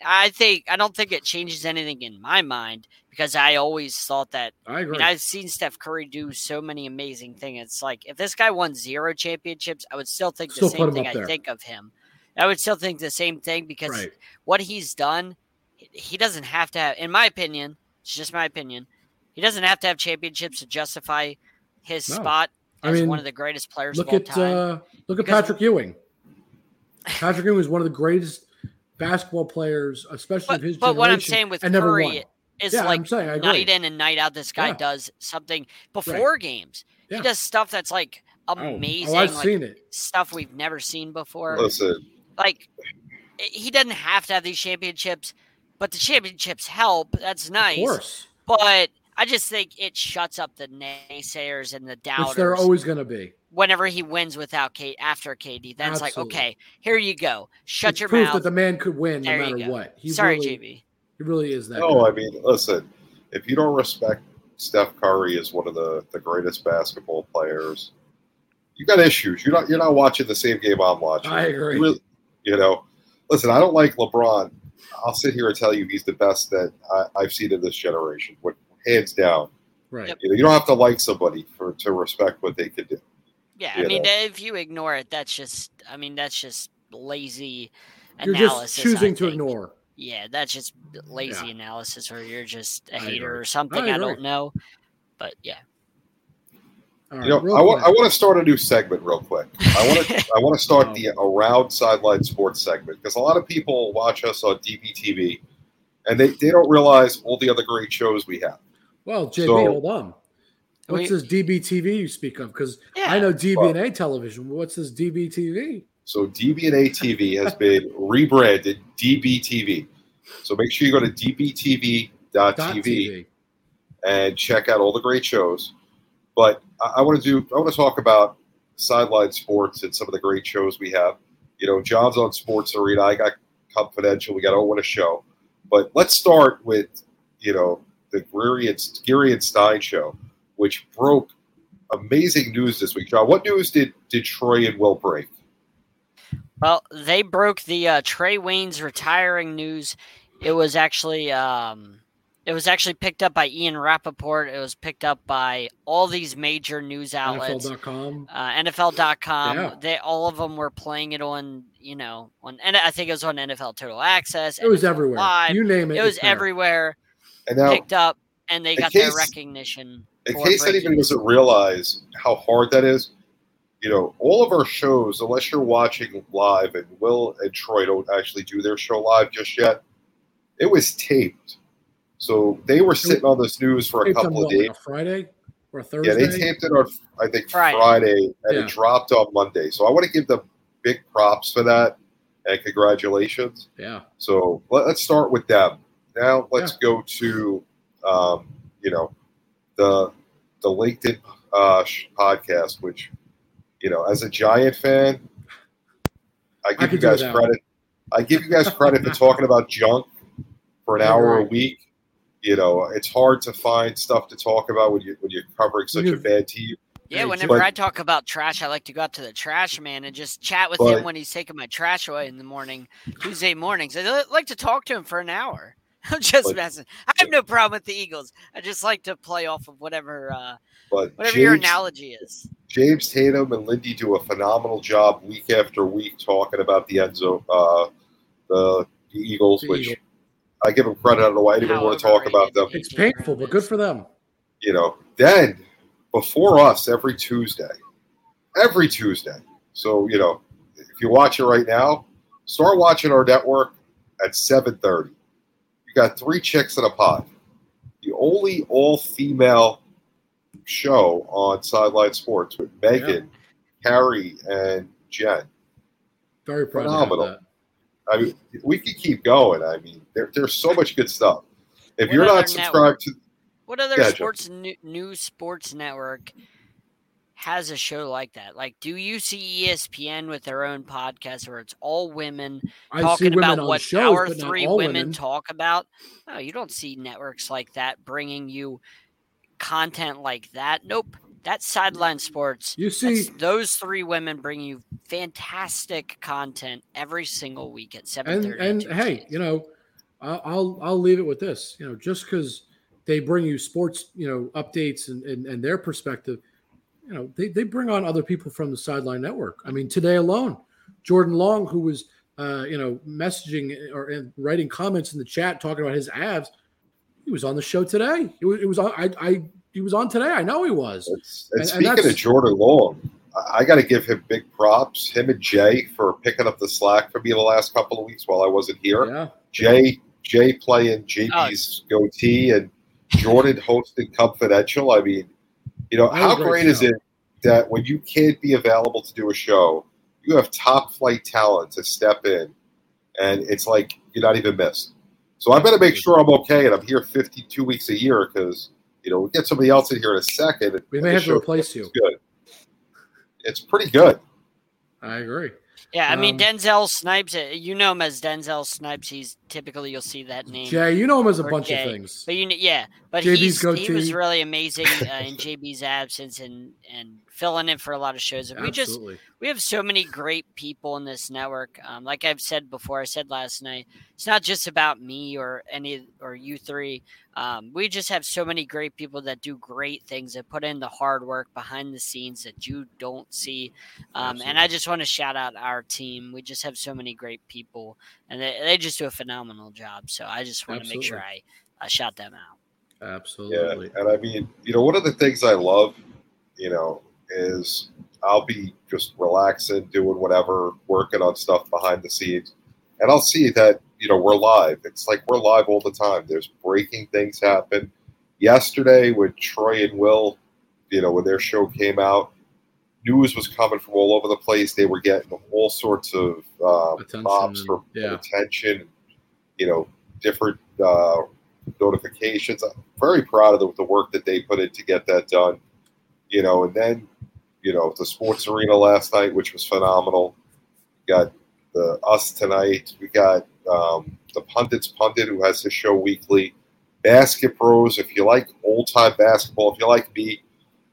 I think I don't think it changes anything in my mind because I always thought that. I I agree. mean, I've seen Steph Curry do so many amazing things. It's like if this guy won zero championships, I would still think Still the same thing I think of him. I would still think the same thing because right. what he's done, he doesn't have to have, in my opinion, it's just my opinion, he doesn't have to have championships to justify his No. spot I as mean, one of the greatest players Look of all at time. uh, look at Because- Patrick Ewing. <laughs> Patrick Ewing is one of the greatest basketball players, especially but of his but what I'm saying with and never Curry won. is Yeah, I'm like saying night in and night out, this guy Yeah. does something before games. Yeah. He does stuff that's like Oh, amazing, Oh, I've like seen it. stuff we've never seen before. Listen, like he doesn't have to have these championships, but the championships help. That's nice. Of course, But I just think it shuts up the naysayers and the which they're always going to be. whenever he wins without Kate after KD, then it's like, okay, here you go. Shut It's your proof mouth. that the man could win no There you matter what. He Sorry, really, JB. He really is that. no, good. I mean, listen, if you don't respect Steph Curry as one of the, the greatest basketball players, you got issues. You're not you're not watching the same game I'm watching. I agree. You, really- you know, listen, I don't like LeBron. I'll sit here and tell you he's the best that I, I've seen in this generation, with hands down. right. Yep. You know, you don't have to like somebody for to respect what they could do. Yeah, I mean, know. if you ignore it, that's just, I mean, that's just lazy analysis. You're just choosing to ignore. Yeah, that's just lazy Yeah. analysis, or you're just a I hater agree. or something. I I, don't know. But yeah. All right, You know, real I want—I want to start a new segment real quick. I want to <laughs> I want to start oh. the around sideline sports segment because a lot of people watch us on DBTV, and they, they don't realize all the other great shows we have. Well, JB, So- hold on. What's We- this DBTV you speak of? Because Yeah. I know DB&A television. What's this DBTV? So DB&A TV has been rebranded DBTV. So make sure you go to dbtv.tv Dot TV. and check out all the great shows. But I, I want to do I want to talk about sideline sports and some of the great shows we have. You know, John's on Sports Arena. I got Confidential. We got Oh What a Show. But let's start with you know the Geary and, Geary and Stein show, which broke amazing news this week. John, what news did did Troy and Will break? Well, they broke the uh, Trae Waynes retiring news. It was actually um, it was actually picked up by Ian Rapoport. It was picked up by all these major news outlets. NFL.com. uh, NFL.com. Yeah. They all of them were playing it on, you know, on and I think it was on NFL Total Access. It was everywhere. Live. You name it. It was there. everywhere And now, picked up, and they in got their recognition. in case breaking anybody doesn't realize how hard that is, you know, all of our shows, unless you're watching live, and Will and Troy don't actually do their show live just yet, it was taped. So they were sitting on this news for a couple of what, like days. Friday or a Yeah, Thursday. they taped it on, I think, Friday. Friday, and Yeah. it dropped on Monday. So I want to give them big props for that and congratulations. yeah. So let, us start with them. Now let's go to, um, you know, the the LinkedIn uh, sh- podcast, which, you know, as a Giant fan, I give you guys without. credit. I give you guys credit for <laughs> talking about junk for an I hour a week. You know, it's hard to find stuff to talk about when you when you're covering such a bad team. Yeah, whenever but- I talk about trash, I like to go out to the trash man and just chat with But- him when he's taking my trash away in the morning, Tuesday mornings. I like to talk to him for an hour. <laughs> I'm just But- messing. I have no problem with the Eagles. I just like to play off of whatever uh, But whatever your analogy is. James Tatum and Lindy do a phenomenal job week after week talking about the Enzo, uh, the, the Eagles, The which Eagles. I give them credit. I don't know why anybody want to talk about them. It's painful, but good for them. You know, then before us every Tuesday, every Tuesday. So you know, if you watch it right now, start watching our network at 7:30. You got three chicks in a pod. The only all-female show on Sideline Sports with Megan, Carrie, and Jen. Very proud Phenomenal. to that. I mean, we could keep going. I mean, there, there's so much good stuff. If What you're not subscribed to, What other Yeah, sports new, news sports network has a show like that? Like, do you see ESPN with their own podcast where it's all women I talking women about what shows, our three all women, talk about? No, you don't see networks like that bringing you content like that. Nope. That's sideline sports. You see, those three women bring you fantastic content every single week at seven and and hey, you know, I'll I'll, I'll leave it with this. You know, just because they bring you sports, you know, updates and, and and their perspective, you know, they they bring on other people from the sideline network. I mean, today alone, Jordan Long, who was uh, you know messaging or and writing comments in the chat talking about his abs, he was on the show today. It was, it was on. I I he was on today. I know he was. It's, and, And- and speaking that's- of Jordan Long, I, I got to give him big props. Him and Jay for picking up the slack for me the last couple of weeks while I wasn't here. Yeah. Jay Jay playing JB's goatee and Jordan hosting Confidential. I mean, you know, how great great is it that when you can't be available to do a show, you have top flight talent to step in, and it's like you're not even missed. So I better make sure I'm okay, and I'm here 52 weeks a year because you know we'll get somebody else in here in a second. We may have to replace you. Good. It's pretty good. I agree. Yeah, I mean Um, Denzel Snipes. uh, You know him as Denzel Snipes. He's typically you'll see that name. Jay, you know him as a bunch Jay. of things. But you, yeah, but he was really amazing uh, in <laughs> JB's absence and and filling in for a lot of shows. And we just we have so many great people in this network. Um, like I've said before, I said last night, it's not just about me or any or you three. Um, we just have so many great people that do great things that put in the hard work behind the scenes that you don't see. Um, and I just want to shout out our team. We just have so many great people, and they, they just do a phenomenal job. So I just want to make sure I, I shout them out. Yeah, Absolutely. and I mean, you know, one of the things I love, you know, is I'll be just relaxing, doing whatever, working on stuff behind the scenes, and I'll see that you know we're live. It's like we're live all the time. There's breaking things happen. Yesterday, with Troy and Will, you know, when their show came out, news was coming from all over the place. They were getting all sorts of um, Attention mobs and- for yeah. attention, you know, different uh, notifications. I'm very proud of the, the work that they put in to get that done. You know, and then, you know, the sports arena last night, which was phenomenal. We got the us tonight. We got um, the pundits pundit who has his show weekly. Basket Bros. If you like old time basketball, if you like me,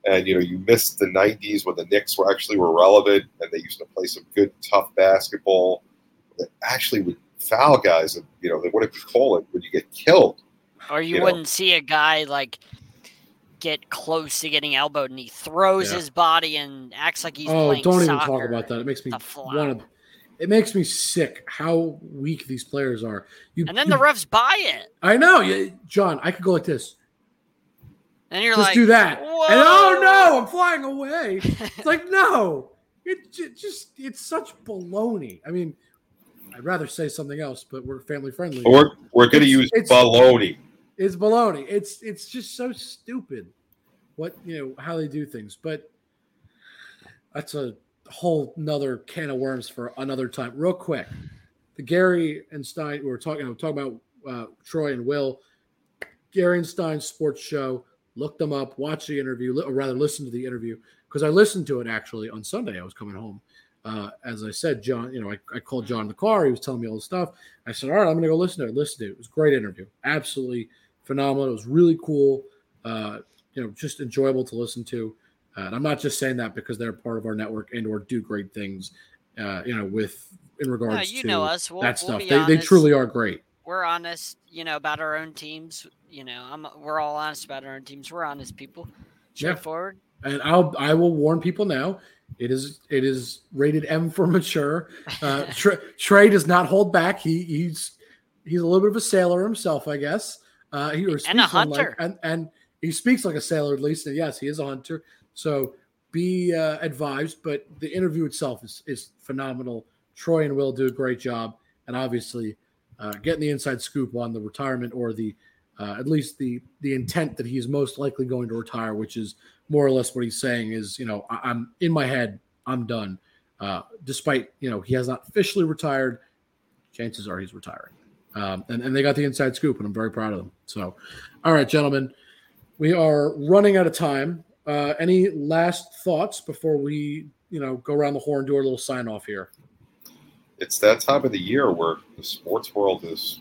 and you know you missed the '90s when the Knicks were actually were relevant and they used to play some good tough basketball that actually would foul guys and you know they wouldn't be it when you get killed. Or you, You wouldn't see a guy like get close to getting elbowed and he throws Yeah. his body and acts like he's oh, playing don't even talk about that. It makes me The want to. It makes me sick how weak these players are. You, And then you- the refs buy it. I know, yeah, John. I could go like this. And you're Just like, do that. Whoa. And oh no, I'm flying away. It's like no, it ju- just it's such baloney. I mean, I'd rather say something else, but we're family friendly. We're we're going to It's- use it's- baloney. It's baloney. It's it's just so stupid. What you know how they do things, but that's a whole nother can of worms for another time. Real quick, the Gary and Stein we were talking. I'm talking about uh, Troy and Will. Gary and Stein sports show. Look them up. Watch the interview, or rather, listen to the interview because I listened to it actually on Sunday. I was coming home. Uh, as I said, John, you know, I, I called John in the car. He was telling me all the stuff. I said, "All right, I'm going to go listen to it." Listen to it. It was a great interview. Absolutely phenomenal. It was really cool. Uh, you know, just enjoyable to listen to. Uh, and I'm not just saying that because they're part of our network and or do great things. Uh, you know, with in regards no, you to know us. We'll, that we'll stuff. They, they truly are great. We're honest, you know, about our own teams. You know, I'm. We're all honest about our own teams. We're honest people. Yeah. Straightforward. and I'll I will warn people now. It is it is rated M for mature. Uh, <laughs> Trae, Trae does not hold back. He he's he's a little bit of a sailor himself, I guess. Uh, he And a one like- hunter. and and he speaks like a sailor at least. And yes, he is a hunter. So be uh, advised, but the interview itself is, is phenomenal. Troy and Will do a great job, and obviously uh, getting the inside scoop on the retirement or the uh, at least the the intent that he's most likely going to retire, which is more or less what he's saying is, you know, I, am in my head, I'm done. Uh, despite you know he has not officially retired, chances are he's retiring. Um, and, and they got the inside scoop, and I'm very proud of them. So, all right, gentlemen, we are running out of time. Uh, any last thoughts before we, you know, go around the horn, do our little sign off here? It's that time of the year where the sports world is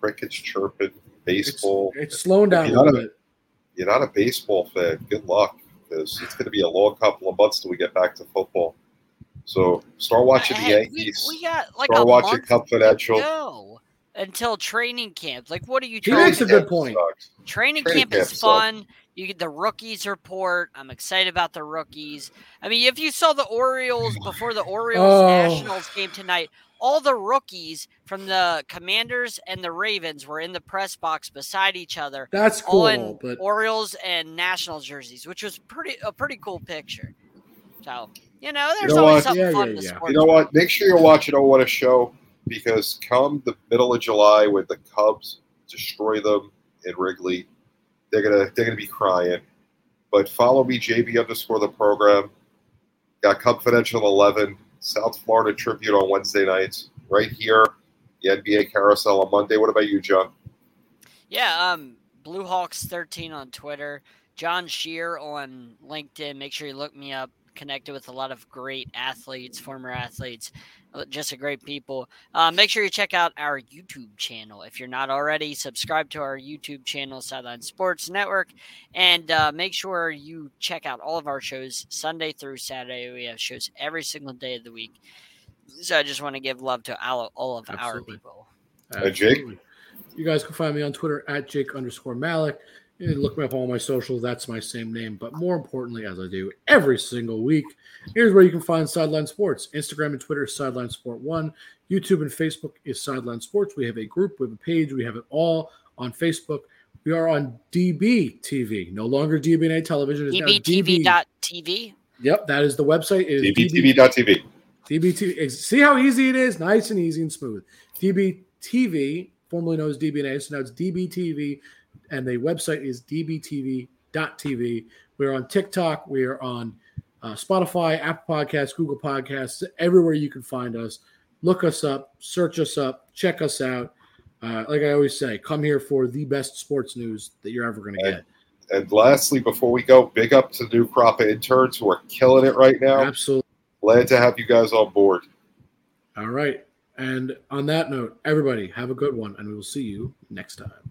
crickets chirping, baseball. It's, it's slowing down a little bit. You're not a baseball fan. Good luck, because it's going to be a long couple of months till we get back to football. So start watching the Yankees. We, we got like start a watching month Confidential. No, until training camp. Like, what are you He talking makes a good point. Training, Training camp is camp fun. You get the rookies report. I'm excited about the rookies. I mean, if you saw the Orioles before the Orioles Oh. Nationals game tonight, all the rookies from the Commanders and the Ravens were in the press box beside each other, That's all cool, in but Orioles and Nationals jerseys, which was pretty a pretty cool picture. So you know, there's know always what? something Yeah, fun yeah, the yeah. You know what? Make sure you're watching Oh What a Show because come the middle of July when the Cubs destroy them in Wrigley, they're gonna they're gonna be crying. But follow me, JB underscore the program. Got Confidential eleven, South Florida Tribute on Wednesday nights, right here. The NBA Carousel on Monday. What about you, John? Yeah, um, Blue Hawks thirteen on Twitter, John Shear on LinkedIn. Make sure you look me up. Connected with a lot of great athletes, former athletes, uh, just a great people. Uh, make sure you check out our YouTube channel if you're not already. Subscribe to our YouTube channel, Sideline Sports Network, and uh, make sure you check out all of our shows Sunday through Saturday. We have shows every single day of the week. So I just want to give love to all, all of our Absolutely. people. Uh, Jake? You guys can find me on Twitter at Jake underscore Malik. You can look me up on all my socials. That's my same name. But more importantly, as I do every single week, here's where you can find Sideline Sports. Instagram and Twitter, Sideline Sport One. YouTube and Facebook is Sideline Sports. We have a group, we have a page, we have it all on Facebook. We are on DB TV, no longer DBNA television. It's now DB. DBTV.tv. Yep, that is the website. It is DBTV.tv. DBTV. ex- See how easy it is? Nice and easy and smooth. DBTV, formerly known as DBNA, so now it's DBTV, and the website is dbtv.tv. We're on TikTok. We are on uh, Spotify, Apple Podcasts, Google Podcasts, everywhere you can find us. Look us up, search us up, check us out. Uh, like I always say, come here for the best sports news that you're ever going to get. And lastly, before we go, big up to the new crop of interns who are killing it right now. Absolutely. Glad to have you guys on board. All right. And on that note, everybody have a good one, and we will see you next time.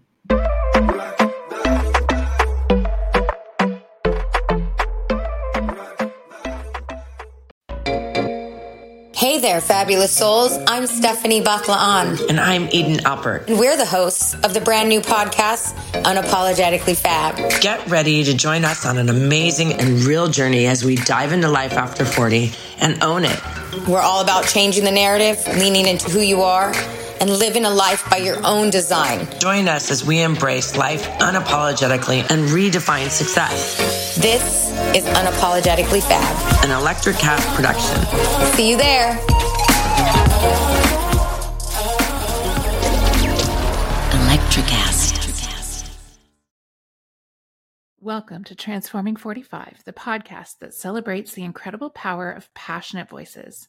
Hey there, fabulous souls. I'm Stephanie Baklaan, And I'm Eden Alpert. and we're the hosts of the brand new podcast, Unapologetically Fab. Get ready to join us on an amazing and real journey as we dive into life after 40 and own it. We're all about changing the narrative, leaning into who you are, and living a life by your own design. Join us as we embrace life unapologetically and redefine success. This is Unapologetically Fab. An Electricast production. See you there. Electricast. Welcome to Transforming 45, the podcast that celebrates the incredible power of passionate voices.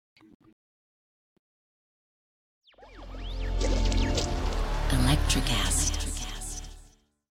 Electricast.